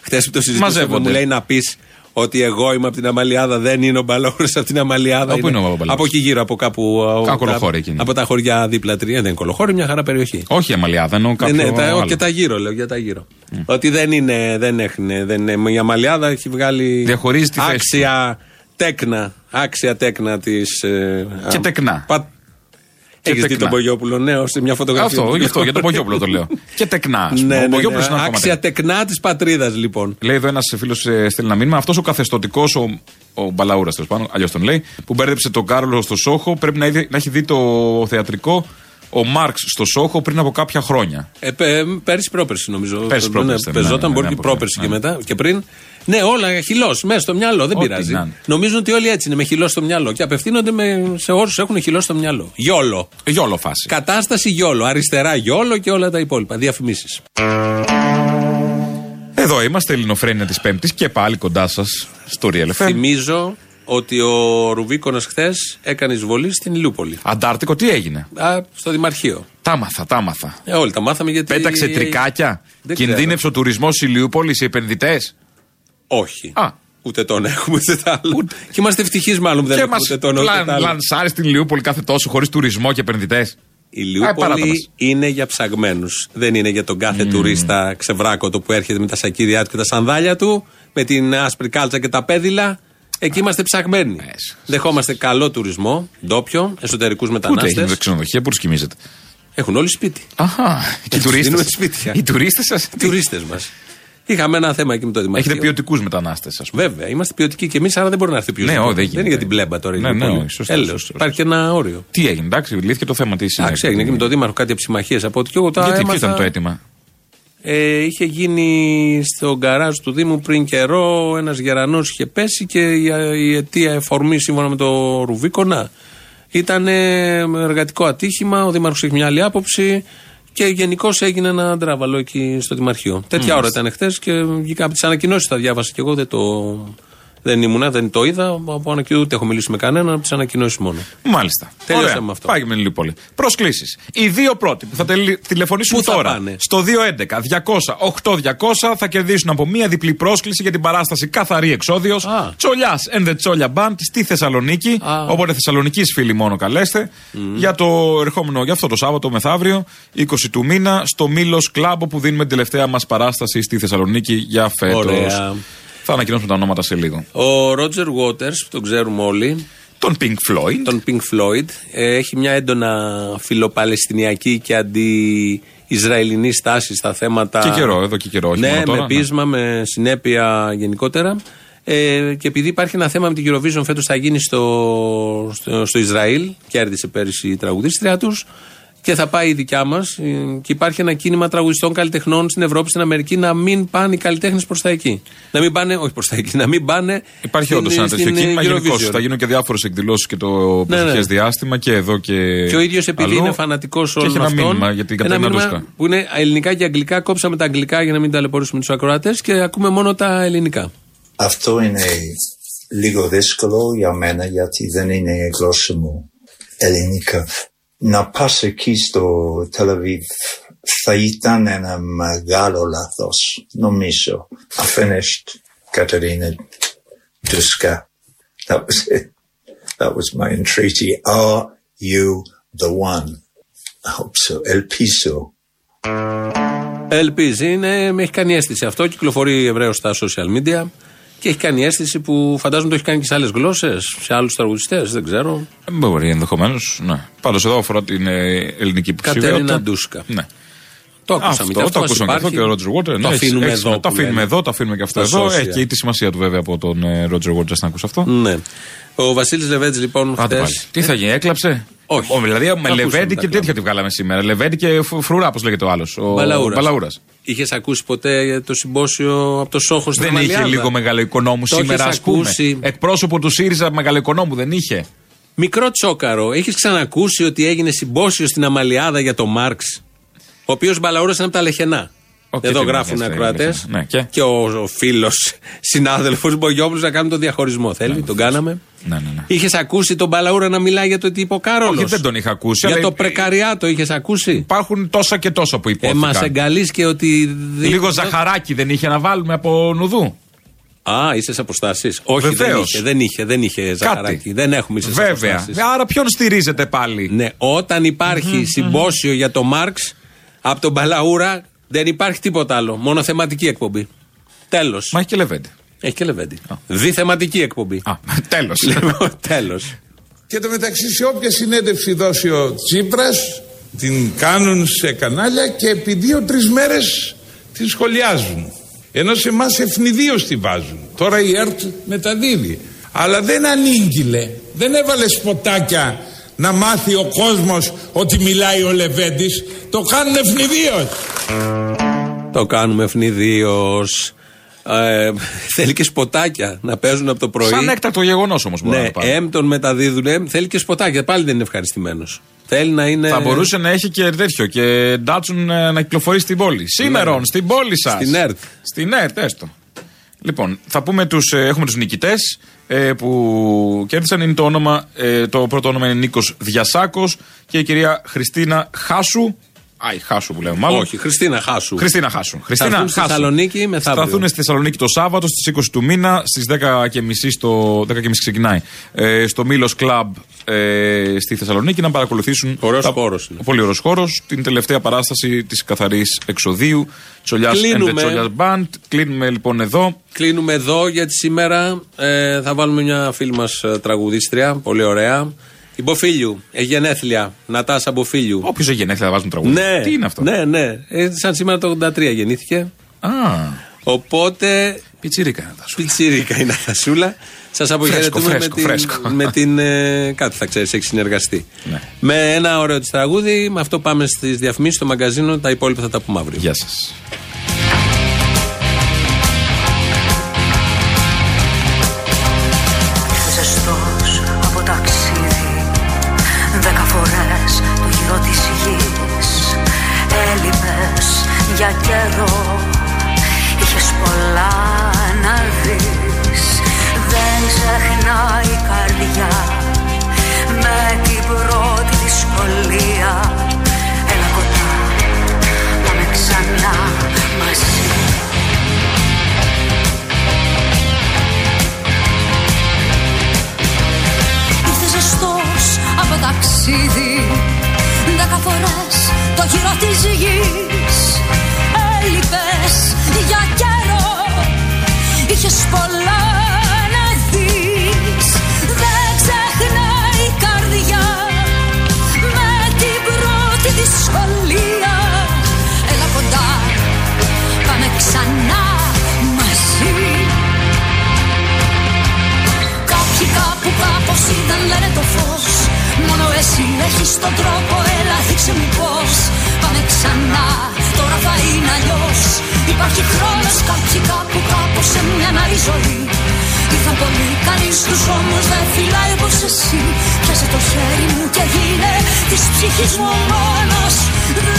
Χθες που το συζητούσαμε, Μαζεύονται. μου λέει να πεις ότι εγώ είμαι από την Αμαλιάδα, δεν είναι ο Μπαλαούρα από την Αμαλιάδα. Από πού είναι ο Μπαλαούρας; Από εκεί γύρω, από κάπου. Κάπου κολοχώρη εκείνη. Από τα χωριά δίπλα τρία. Δεν είναι κολοχώρη, μια χαρά περιοχή. Όχι η Αμαλιάδα, εννοώ Ναι, κάποιο. ναι, τα, άλλο. και τα γύρω, λέω για τα γύρω. Ότι δεν είναι, δεν έχουν, δεν είναι. Η Αμαλιάδα έχει βγάλει. Διαχωρίζει τη θέση άξια τέκνα. Άξια τέκνα της. Και τεκνά. Και Έχεις δει τεκνά. τον Πογιόπουλο, ναι, σε μια φωτογραφία. Αυτό, του. γι' αυτό, για τον Πογιόπουλο το λέω. [LAUGHS] Και τεκνά. ας πούμε. Ναι, Ο ναι, Πογιόπουλος ναι, είναι ακόμα Άξια τεκνά. τεκνά της πατρίδας, λοιπόν. Λέει εδώ ένας φίλος στέλνει ένα μήνυμα. Αυτός ο καθεστωτικός, ο, ο Μπαλαούρας τέλος πάντων, αλλιώς τον λέει, που μπέρδεψε τον Κάρολο στο Σόχο, πρέπει να, είδε- να έχει δει το θεατρικό ο Μάρξ στο Σόχο πριν από κάποια χρόνια. Ε, πε, πέρσι πρόπερσι νομίζω. Πέρσι Το- πρόπερσι, ναι, ναι, Πεζόταν ναι, μπορεί ναι, και ναι, πρόπερσι ναι. και μετά και πριν. Ναι, όλα χυλός, μέσα στο μυαλό, δεν Ό,τι πειράζει. να είναι. Νομίζουν ότι όλοι έτσι είναι, με χυλό στο μυαλό. Και απευθύνονται με, σε όσου έχουν χυλό στο μυαλό. Γιόλο. Γιόλο φάση. Κατάσταση γιόλο. Αριστερά γιόλο και όλα τα υπόλοιπα. Διαφημίσεις. Εδώ είμαστε, Ελληνοφρένια της Πέμπτης και πάλι κοντά σας στο Real FM. Θυμίζω ότι ο Ρουβίκονας χθες έκανε εισβολή στην Ηλιούπολη. Αντάρτικο, τι έγινε; Α, στο Δημαρχείο. Τα μάθα, τα μάθα. Ε, όλοι τα μάθαμε γιατί. Πέταξε τρικάκια. Δεν Κινδύνευσε ο τουρισμός Ηλιούπολη, οι επενδυτές; Όχι. Α. Ούτε τον έχουμε, ούτε τα άλλο. Και είμαστε ευτυχείς μάλλον που δεν Και έχουμε μας ούτε τον ούτε τα άλλο. λανσάρει στην Λιούπολη κάθε τόσο χωρίς τουρισμό και επενδυτές. Η Λιούπολη είναι για ψαγμένους. Δεν είναι για τον κάθε τουρίστα ξεβράκωτο που έρχεται με τα σακίδια του και τα σανδάλια του, με την άσπρη κάλτσα και τα πέδιλα. Εκεί είμαστε ψαγμένοι. Δεχόμαστε καλό τουρισμό, ντόπιο, εσωτερικούς Ούτε μετανάστες. έχει ξενοδοχεία που τους κοιμίζετε; Έχουν όλοι σπίτι. Αχά. Και οι Τους δίνουμε τουρίστε. σπίτια. Οι τουρίστες σας; Οι τουρίστες μας. Είχαμε ένα θέμα εκεί με το Δημαρχείο. Έχετε ποιοτικούς μετανάστες, ας πούμε. Βέβαια, είμαστε ποιοτικοί και εμείς, άρα δεν μπορεί να έρθει πιο Ναι, όχι, δεν είναι γίνεται. για την πλέμπα τώρα. η Ναι, ναι, Λιούπολη. όχι, σωστό, Έλεος. σωστό, Υπάρχει και ένα όριο. Τι έγινε, εντάξει, λύθηκε το θέμα τη Εντάξει, έγινε και με τον Δήμαρχο κάτι από συμμαχίες από ό,τι και εγώ τα Γιατί ποιο έμαθα. ήταν το αίτημα; Ε, είχε γίνει στο γκαράζ του Δήμου πριν καιρό, ένας γερανός είχε πέσει και η, η αιτία εφορμή σύμφωνα με το Ρουβίκονα ήταν ε, εργατικό ατύχημα. Ο Δήμαρχος έχει μια άλλη άποψη και γενικώς έγινε ένα ντράβαλο εκεί στο Δημαρχείο. Τέτοια ώρα ήταν χθες και βγήκα από τις ανακοινώσεις, τα διάβασα και εγώ, δεν το. Δεν ήμουνα, δεν το είδα. Από ανακοινώσει ούτε έχω μιλήσει με κανέναν, από τις ανακοινώσεις μόνο. Μάλιστα. Τελειώσαμε Ωραία. με αυτό. Πάει με την Λιούπολη. Προσκλήσεις. Οι δύο πρώτοι που θα τελε- τηλεφωνήσουν Πού θα τώρα πάνε; στο 211 200 8200 θα κερδίσουν από μία διπλή πρόσκληση για την παράσταση Καθαρή Εξόδιος. Τσολιάς and the Τσόλια Band στη Θεσσαλονίκη. Οπότε Θεσσαλονική φίλοι μόνο καλέστε. Για το ερχόμενο, για αυτό το Σάββατο μεθαύριο, 20 του μήνα, στο Μήλος Κλάμπο που δίνουμε την τελευταία μας παράσταση στη Θεσσαλονίκη για φέτος. Ωραία. Θα ανακοινώσουμε τα ονόματα σε λίγο. Ο Ρότζερ Waters, που τον ξέρουμε όλοι. Τον Pink Floyd. Τον Pink Floyd. ε, έχει μια έντονα φιλοπαλαιστινιακή και αντι-Ισραηλινή στάση στα θέματα. Και καιρό, εδώ και καιρό, όχι ναι, μόνο τώρα, με ναι. πείσμα, με συνέπεια γενικότερα. Ε, και επειδή υπάρχει ένα θέμα με την Eurovision φέτος θα γίνει στο, στο, στο Ισραήλ, κέρδισε πέρυσι η τραγουδίστρια τους. Και θα πάει η δικιά μας. Και υπάρχει ένα κίνημα τραγουδιστών καλλιτεχνών στην Ευρώπη, στην Αμερική, να μην πάνε οι καλλιτέχνες προς τα εκεί. Να μην πάνε, όχι προς τα εκεί, να μην πάνε. Υπάρχει στην- όντως ένα τέτοιο στην κίνημα. Γενικώ Eurovision. θα γίνουν και διάφορες εκδηλώσεις και το Ναι, προσεχές ναι. διάστημα και εδώ και. Και ο ίδιος επειδή αλλού. είναι φανατικός Και όλων έχει ένα αυτών. μήνυμα για την ένα Κατερίνα μήνυμα Ντούσκα. Που είναι ελληνικά και αγγλικά. Κόψαμε τα αγγλικά για να μην ταλαιπωρήσουμε τους ακροατές και ακούμε μόνο τα ελληνικά. Αυτό είναι λίγο δύσκολο για μένα γιατί δεν είναι η γλώσσα μου ελληνικά. Να πας εκεί στο Τελαβίβ θα ήταν ένα μεγάλο λάθος, νομίζω. I finished Katerina Duska. That was it. That was my entreaty. Are you the one? I hope so. El piso. Ελπίζει, είναι, με έχει κάνει αίσθηση αυτό. Κυκλοφορεί ευρέως στα social media και έχει κάνει αίσθηση που φαντάζομαι το έχει κάνει και σε άλλες γλώσσες, σε άλλους τραγουδιστές, δεν ξέρω. Μπορεί ενδεχομένως. Ναι. Πάντως εδώ αφορά την ε, ελληνική υποψηφιότητα. Κατερίνα Ντούσκα. Ναι. Το ακούσαμε αυτό, και αυτό. το ας ακούσαμε και αυτό υπάρχει. και ο Ρότζερ Βότερ. Το αφήνουμε εδώ. Το που αφήνουμε λένε. εδώ, το αφήνουμε και αυτό Στα εδώ. social. Έχει και τη σημασία του βέβαια από τον Ρότζερ Βότερ να ακούσει αυτό. Ναι. Ο Βασίλης Λεβέτζη λοιπόν Άντε χθε. πάλι. Τι θα γίνει, έκλαψε; Όχι. Ο, δηλαδή με Ακούσαμε Λεβέντι τα και τέτοια τη βγάλαμε σήμερα. Λεβέντι και φου- φρουρά, όπως λέγεται ο άλλος. Ο Μπαλαούρας. Είχες ακούσει ποτέ το συμπόσιο από το Σόχος στην Δεν είχε Αμαλιάδα; λίγο μεγαλοοικονόμου Το σήμερα, ας έχεις πούμε. ακούσει; Εκπρόσωπο του ΣΥΡΙΖΑ μεγαλοοικονόμου δεν είχε; Μικρό τσόκαρο, έχεις ξανακούσει ότι έγινε συμπόσιο στην Αμαλιάδα για το Μάρξ; Ο οποίος Μπαλαούρας είναι από τα λεχενά. Οκ, Εδώ τι γράφουν μας ακροατές. λέει, ναι, και; και ο, ο φίλος [LAUGHS] συνάδελφος Μπογιόπουλος να κάνουμε τον διαχωρισμό. Θέλει, τον κάναμε. Ναι, ναι, ναι. Είχες ακούσει τον Μπαλαούρα να μιλάει για το τι είπε ο Κάρολος; Όχι, δεν τον είχα ακούσει. Για αλλά το πρεκαριάτο είχες ακούσει; Υπάρχουν τόσα και τόσα που Ε, υπόθηκαν. μα εγκαλείς ότι. δι- Λίγο ζαχαράκι δεν είχε να βάλουμε από νουδού. Α, είσαι σε αποστάσεις. Όχι, δεν Βεβαίως. είχε, δεν είχε, δεν είχε ζαχαράκι. Δεν έχουμε ίσε Βέβαια. Άρα ποιον στηρίζετε πάλι; Ναι, όταν υπάρχει συμπόσιο για το Μάρξ από τον Μπαλαούρα δεν υπάρχει τίποτα άλλο. Μόνο θεματική εκπομπή. Τέλος. Μα έχει και Λεβέντι. Έχει και Λεβέντι. Διθεματική εκπομπή. Τέλος. [LAUGHS] Τέλος. Και το μεταξύ σε όποια συνέντευξη δώσει ο Τσίπρας την κάνουν σε κανάλια και επί δύο-τρεις μέρες την σχολιάζουν. Ενώ σε εμάς ευνηδίως τη βάζουν. Τώρα η ΕΡΤ μεταδίδει. Αλλά δεν ανήγγειλε. Δεν έβαλε σποτάκια να μάθει ο κόσμος ότι μιλάει ο Λεβέντης. Το κάνουν ευνηδίως. Το κάνουμε ευνηδίως. Ε, θέλει και σποτάκια να παίζουν από το πρωί. Σαν έκτακτο γεγονός όμως μπορεί Ναι, να το πάρει. εμ τον μεταδίδουν. Θέλει και σποτάκια. Πάλι δεν είναι ευχαριστημένος. Θέλει να είναι. Θα μπορούσε να έχει και τέτοιο και ντάτσουν ε, να κυκλοφορεί στην πόλη. Σήμερον, στην πόλη σας. Ναι. Στην ΕΡΤ. Στην ΕΡΤ, έστω. Λοιπόν, θα πούμε τους, ε, έχουμε τους νικητές ε, που κέρδισαν. Είναι το, όνομα, ε, το πρώτο όνομα είναι Νίκος Διασάκος και η κυρία Χριστίνα Χάσου. Άι, Χάσου που λέμε μάλλον. Όχι, Χριστίνα Χάσου. Χριστίνα Χάσου. Χριστίνα έρθουν στη Χάσου. Θεσσαλονίκη μεθαύριο. Θα έρθουν στη Θεσσαλονίκη το Σάββατο στις 20 του μήνα, στις 10.30 στο. 10.30 ξεκινάει. Ε, στο Μήλος Club ε, στη Θεσσαλονίκη να παρακολουθήσουν. Ωραίος τα- χώρος είναι. Πολύ ωραίος χώρος. Την τελευταία παράσταση της καθαρής εξοδίου. Τσολιάς and the Κλείνουμε. Τσολιάς Band. Κλείνουμε λοιπόν εδώ. Κλείνουμε εδώ γιατί σήμερα ε, θα βάλουμε μια φίλη μας τραγουδίστρια, πολύ ωραία. Η Μποφίλιου, ε, γενέθλια, Νατάσα Μποφίλιου. Όποιος έχει γενέθλια θα βάζουν τραγούδι. Ναι, Τι είναι αυτό; Ναι, ναι. Ε, σαν σήμερα το 83 γεννήθηκε. Α, Οπότε. πιτσίρικα είναι τα σου. Πιτσίρικα η Νατασούλα. Σας αποχαιρετούμε Φρέσκο, με την. φρέσκο. Με την ε, κάτι θα ξέρεις, έχεις συνεργαστεί. Ναι. Με ένα ωραίο της τραγούδι. Με αυτό πάμε στις διαφημίσεις στο μαγκαζίνο. Τα υπόλοιπα θα τα πούμε αύριο. Γεια σας. Στους όμως Δεν φυλάει όπως εσύ. Πιάσε το χέρι μου και γίνε Της ψυχής μου ο μόνος. Δρόμος